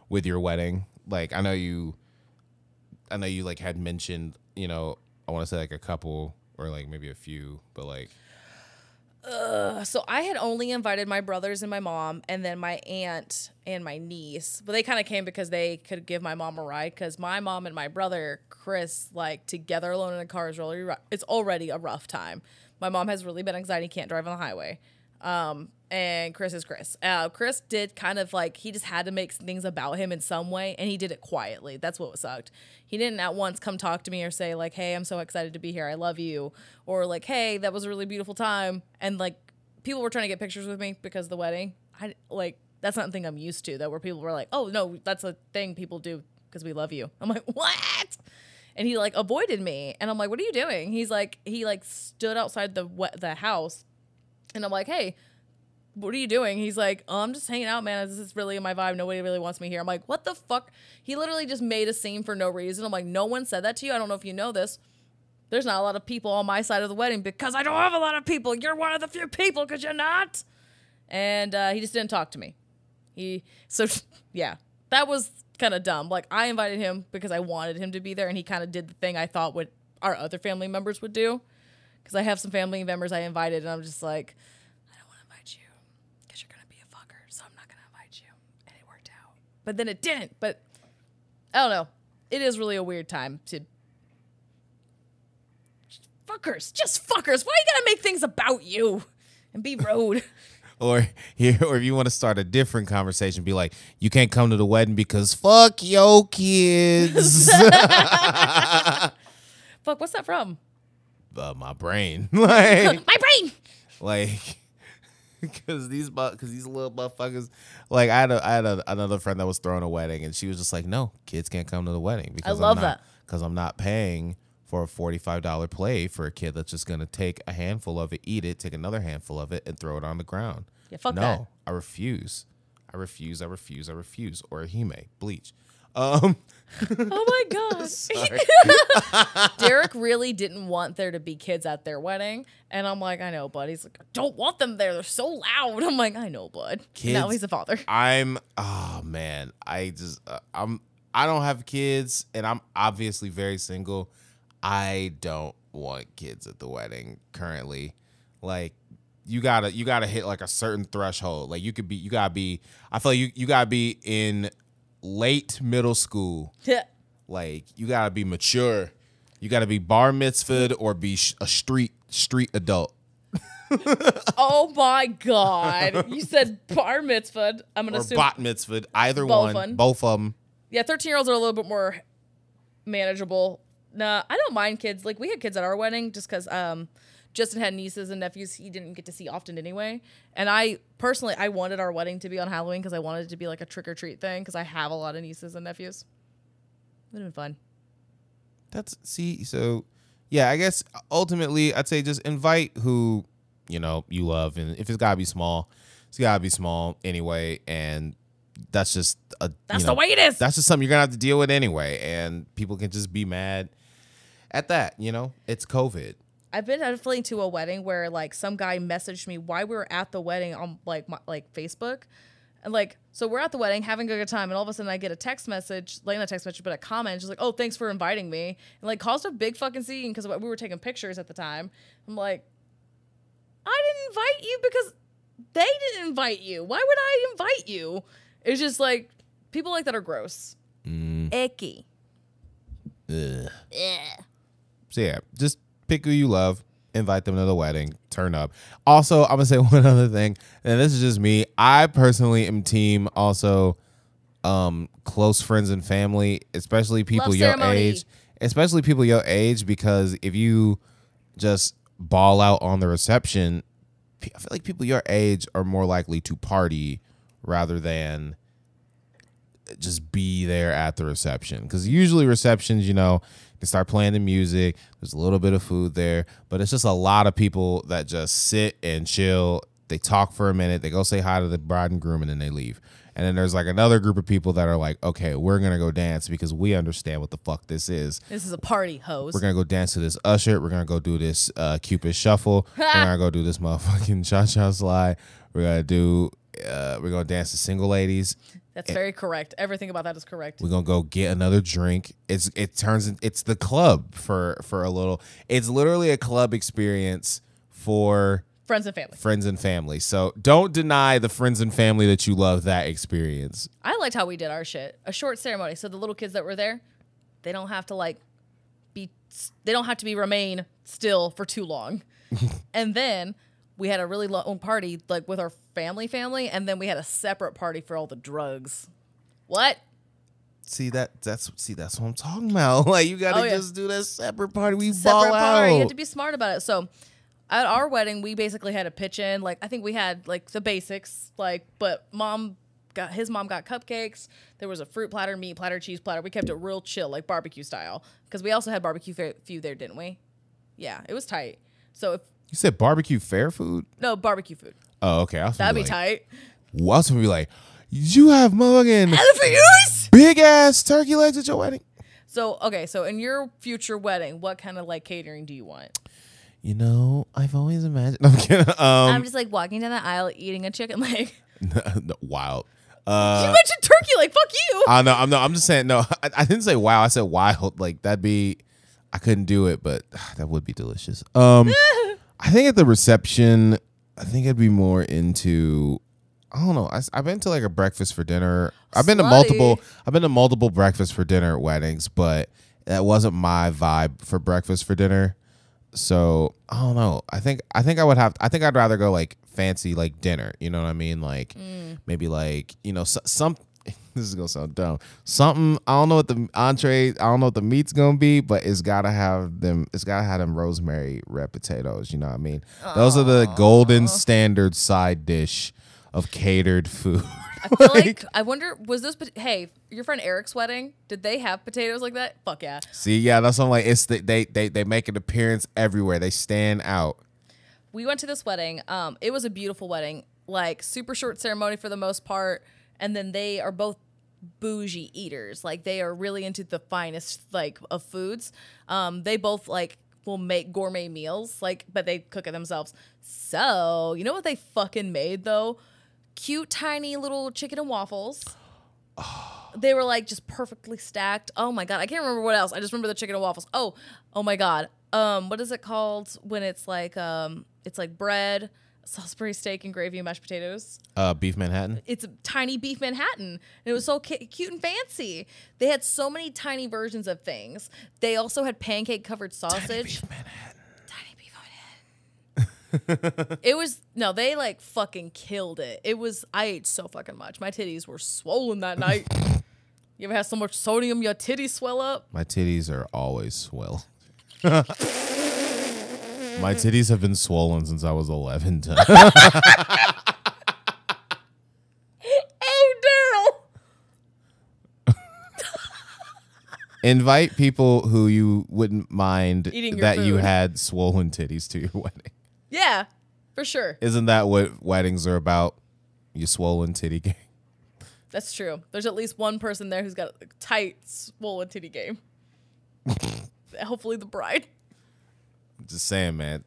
with your wedding like i know you i know you like had mentioned you know i want to say like a couple or like maybe a few but like Uh, so I had only invited my brothers and my mom, and then my aunt and my niece. But they kind of came because they could give my mom a ride. Because my mom and my brother Chris, like together alone in a car, is really it's already a rough time. My mom has really bad anxiety, can't drive on the highway. Um, and Chris is Chris. Uh, Chris did kind of like he just had to make things about him in some way, and he did it quietly. That's what sucked. He didn't at once come talk to me or say like, "Hey, I'm so excited to be here. I love you," or like, "Hey, that was a really beautiful time." And like people were trying to get pictures with me because of the wedding. I like that's not something I'm used to. That where people were like, "Oh no, that's a thing people do because we love you." I'm like, "What?" And he like avoided me, and I'm like, "What are you doing?" He's like, he like stood outside the the house, and I'm like, "Hey." What are you doing? He's like, oh, I'm just hanging out, man. This is really my vibe. Nobody really wants me here. I'm like, what the fuck? He literally just made a scene for no reason. I'm like, no one said that to you. I don't know if you know this. There's not a lot of people on my side of the wedding because I don't have a lot of people. You're one of the few people because you're not. And uh, he just didn't talk to me. He so yeah, that was kind of dumb. Like I invited him because I wanted him to be there, and he kind of did the thing I thought would our other family members would do. Because I have some family members I invited, and I'm just like, I don't want to invite you because you're gonna be a fucker, so I'm not gonna invite you. And it worked out, but then it didn't. But I don't know. It is really a weird time to fuckers, just fuckers. Why you gotta make things about you and be rude? or here or if you want to start a different conversation be like you can't come to the wedding because fuck your kids Fuck, what's that from? uh, my brain like My brain. like because these because these little motherfuckers like I had a, I had a, another friend that was throwing a wedding and she was just like no kids can't come to the wedding because love I'm that. not, because I'm not paying for a forty five dollar play for a kid that's just gonna take a handful of it eat it take another handful of it and throw it on the ground Yeah, fuck that. no that. I refuse I refuse I refuse I refuse or a Hime bleach um Oh my god. Derek really didn't want there to be kids at their wedding. And I'm like, I know, bud. He's like, I don't want them there. They're so loud. I'm like, I know, bud. now he's a father. I'm oh man, I just uh, I'm I don't have kids and I'm obviously very single. I don't want kids at the wedding currently. Like you gotta you gotta hit like a certain threshold. Like you could be you gotta be I feel like you you gotta be in late middle school. Like you gotta be mature. You gotta be bar mitzvahed or be sh- a street street adult. oh my god. You said bar mitzvah. I'm gonna Or assume bat mitzvahed. Either Both one. one. Both of them. Yeah, 13 year olds are a little bit more manageable. Nah, I don't mind kids. Like we had kids at our wedding just because um Justin had nieces and nephews he didn't get to see often anyway. And I personally, I wanted our wedding to be on Halloween because I wanted it to be like a trick or treat thing because I have a lot of nieces and nephews. Would have been fun. That's see, so yeah, I guess ultimately I'd say just invite who, you know, you love and if it's gotta be small, it's gotta be small anyway. And that's just a That's you the know, way it is. That's just something you're gonna have to deal with anyway. And people can just be mad at that, you know? It's COVID. I've been definitely to a wedding where like some guy messaged me why we were at the wedding on like my, like Facebook, and like so we're at the wedding having a good time, and all of a sudden I get a text message, like not a text message, but a comment, just like, "Oh, thanks for inviting me," and like caused a big fucking scene because we were taking pictures at the time. I'm like, I didn't invite you because they didn't invite you. Why would I invite you? It's just like people like that are gross, mm. icky. Ugh. Yeah. So yeah, just pick who you love, invite them to the wedding, turn up. Also, I'm gonna say one other thing, and this is just me. I personally am team also um close friends and family, especially people Love your ceremony. age. Especially people your age, because if you just ball out on the reception, I feel like people your age are more likely to party rather than just be there at the reception because usually receptions you know they start playing the music. There's a little bit of food there but it's just a lot of people that just sit and chill. They talk for a minute. They go say hi to the bride and groom and then they leave. And then there's like another group of people that are like okay we're gonna go dance because we understand what the fuck this is. This is a party, hoes. we're gonna go dance to this usher. We're gonna go do this uh cupid shuffle. We're gonna go do this motherfucking cha-cha slide. We're gonna do uh we're gonna dance to single ladies That's eh. very correct. Everything about that is correct. we're gonna go get another drink. It's it turns in- it's the club for for a little. It's literally a club experience for Friends and family. friends and family. So don't deny the friends and family that you love that experience. I liked how we did our shit. A short ceremony. So the little kids that were there, they don't have to like be they don't have to be remain still for too long. and then we had a really long party like with our family family and then we had a separate party for all the drugs. What? See that that's see that's what I'm talking about. Like you gotta Oh, yeah. just do that separate party. We Separate ball party. You have to be smart about it. So at our wedding, we basically had a pitch in. Like I think we had like the basics, like but mom got his mom got cupcakes. There was a fruit platter, meat platter, cheese platter. We kept it real chill, like barbecue style, because we also had barbecue few there, didn't we? Yeah, it was tight. So if you said barbecue fair food? no barbecue food, Oh, okay. I was that'd gonna be like, tight. Well, I was gonna be like, you have motherfucking Elephant big ass turkey legs at your wedding. So okay, so in your future wedding, what kind of like catering do you want? You know, I've always imagined. I'm kidding. Um, I'm just like walking down the aisle eating a chicken leg. no, wild. you Uh, mentioned turkey like Fuck you. I know. I'm no. I'm just saying. No, I, I didn't say wow. I said wild. Like that'd be. I couldn't do it, but that would be delicious. Um, I think at the reception, I think I'd be more into. I don't know. I, have been to like a breakfast for dinner. I've been to multiple. I've been to multiple breakfast for dinner weddings, but that wasn't my vibe for breakfast for dinner. So I don't know. I think I think I would have. I think I'd rather go like fancy like dinner. You know what I mean? Like mm. maybe like you know so, some. This is gonna sound dumb. Something I don't know what the entree. I don't know what the meat's gonna be, but it's gotta have them. It's gotta have them rosemary red potatoes. You know what I mean? Those are the golden standard side dish of catered food. I feel like I wonder was this hey your friend Eric's wedding did they have potatoes like that? Fuck yeah. See, yeah, that's what I'm like. It's the, they they they make an appearance everywhere. They stand out. We went to this wedding. Um, it was a beautiful wedding, like super short ceremony for the most part, and then they are both bougie eaters. Like they are really into the finest like of foods. Um, they both like will make gourmet meals, like but they cook it themselves. So you know what they fucking made though? Cute tiny little chicken and waffles. they were like just perfectly stacked. Oh my god, I can't remember what else. I just remember the chicken and waffles. Oh, oh my god. Um, what is it called when it's like um, it's like bread, Salisbury steak and gravy and mashed potatoes. Uh, beef Manhattan. It's a tiny beef Manhattan. And it was so cu- cute and fancy. They had so many tiny versions of things. They also had pancake covered sausage. Tiny beef Manhattan. Tiny beef Manhattan. it was no, they like fucking killed it. It was I ate so fucking much. My titties were swollen that night. You ever have so much sodium your titties swell up? My titties are always swell. My titties have been swollen since I was 11. oh, Daryl. Invite people who you wouldn't mind Eating your that you food. had swollen titties to your wedding. Yeah, for sure. Isn't that what weddings are about? You swollen titty game. That's true. There's at least one person there who's got a tight, swollen titty game. Hopefully, the bride. Just saying, man.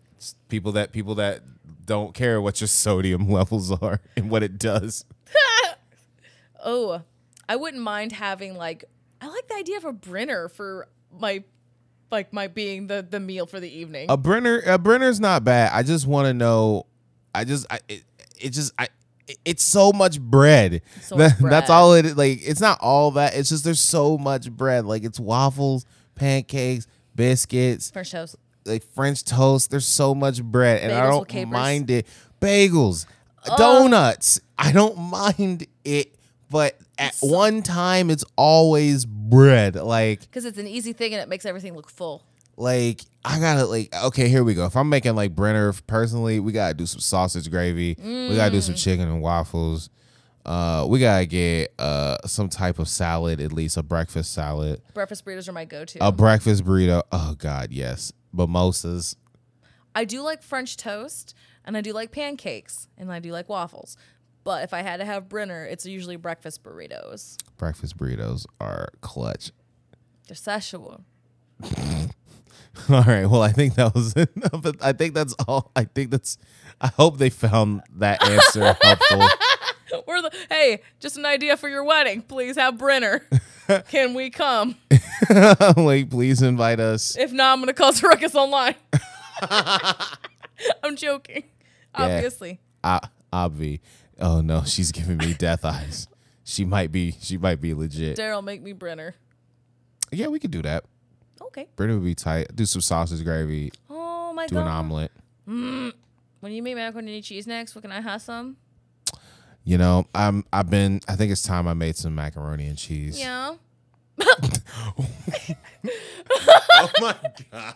People that people that don't care what your sodium levels are and what it does. Oh, I wouldn't mind having like I like the idea of a brinner for my like my being the the meal for the evening. A brinner, a brinner's not bad. I just want to know. I just, I, it, it just, I, it- it's so much bread. So That- much That's all it. Like, it's not all that. It's just there's so much bread. Like it's waffles, pancakes, biscuits, French toast. Like French toast. There's so much bread, and I Bagels with don't mind it. Bagels, donuts. I don't mind it, but at so- one time, it's always bread. Like. Because it's an easy thing and it makes everything look full. like I gotta like okay, here we go. If I'm making like brinner personally, we gotta do some sausage gravy. We gotta do some chicken and waffles. Uh, we gotta get uh some type of salad, at least a breakfast salad, Breakfast burritos are my go-to. a breakfast burrito. Oh God, yes, mimosas. I do like French toast and I do like pancakes and I do like waffles. But if I had to have brinner, it's usually breakfast burritos. Breakfast burritos are clutch. They're sexual. All right, well, I think that was enough. I think that's all. I think that's. I hope they found that answer helpful. We're the hey, just an idea for your wedding. Please have brinner. Can we come? like, please invite us. If not, I'm gonna cause a ruckus online. I'm joking. Obviously. uh, Obvi. Oh no, she's giving me death eyes. She might be. She might be legit. Daryl, make me brinner. Yeah, we could do that. Okay. Brittany would be tight. Do some sausage gravy. Oh my Do god. an omelet. When you make macaroni and cheese next, what can I have some? You know, I'm. I've been. I think it's time I made some macaroni and cheese. Yeah. Oh my god.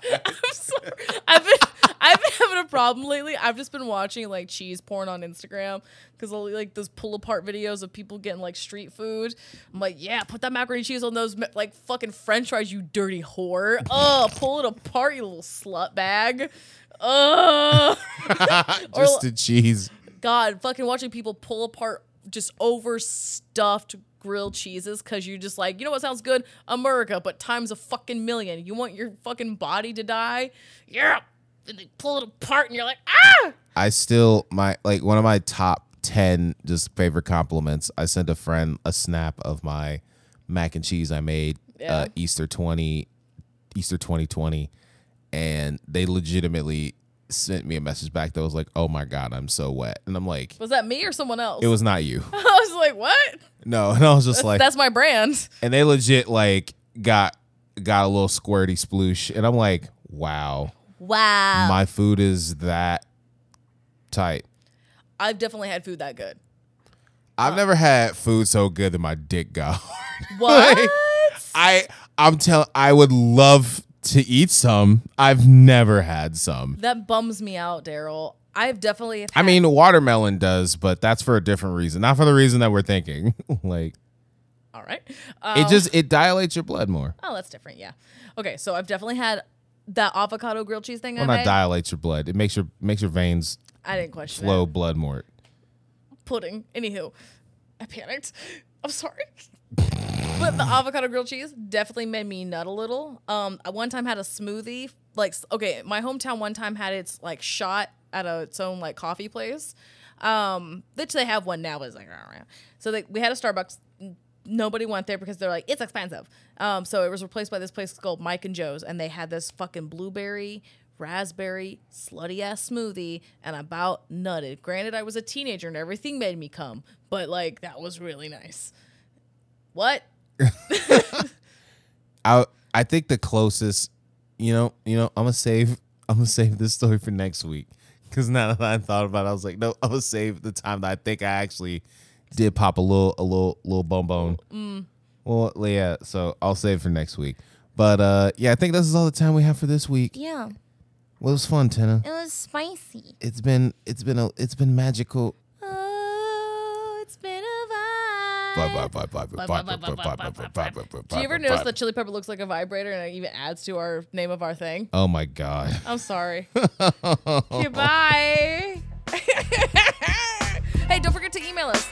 I've been I've been having a problem lately. I've just been watching like cheese porn on Instagram because like those pull apart videos of people getting like street food. I'm like, yeah, put that macaroni cheese on those like fucking French fries, you dirty whore. Oh, pull it apart, you little slut bag. Or- Just the cheese. God, fucking watching people pull apart just overstuffed grilled cheeses because you're just like, you know what sounds good? America, but times a fucking million. You want your fucking body to die? Yeah. And they pull it apart and you're like, ah! I still my like one of my top ten just favorite compliments. I sent a friend a snap of my mac and cheese I made Yeah. uh, Easter twenty Easter twenty twenty, and they legitimately sent me a message back that was like, "Oh my god, I'm so wet," and I'm like, Was that me or someone else? "It was not you." I was like, what? No, and I was just like, That's my brand. and they legit like got got a little squirty sploosh, and I'm like, "Wow, Wow. my food is that tight." I've definitely had food that good. I've uh, never had food so good that my dick got hard. What? I I'm telling I would love to eat some. I've never had some. that bums me out, Daryl. I've definitely. Had I mean, watermelon does, but that's for a different reason, not for the reason that we're thinking. like all right. it Um, just it dilates your blood more. Oh, that's different. Yeah. Okay, so I've definitely had that avocado grilled cheese thing. Well, I not made. dilates your blood. It makes your makes your veins I didn't question flow it. blood more. Pudding. Anywho, I panicked. I'm sorry. but the avocado grilled cheese definitely made me nut a little. Um, I one time had a smoothie. Like, okay, my hometown one time had its like shot at a, its own like coffee place. Um, which they have one now, but it's like, so they, we had a Starbucks. Nobody went there because they're like, it's expensive. Um, so it was replaced by this place called Mike and Joe's, and they had this fucking blueberry, raspberry, slutty ass smoothie, and about nutted. Granted, I was a teenager and everything made me come, but like that was really nice. What? I I think the closest, you know, you know, I'm gonna save I'm gonna save this story for next week because now that I thought about it, I was like, no, I'm gonna save the time that I think I actually did pop a little a little little bone bone. Well, yeah, so I'll save for next week. But uh, yeah, I think this is all the time we have for this week. Yeah. Well, it was fun, Tina. It was spicy. It's been it's been a it's been magical. Do you ever notice that chili pepper looks like a vibrator and it even adds to our name of our thing? Oh my god. I'm sorry. Goodbye. hey, don't forget to email us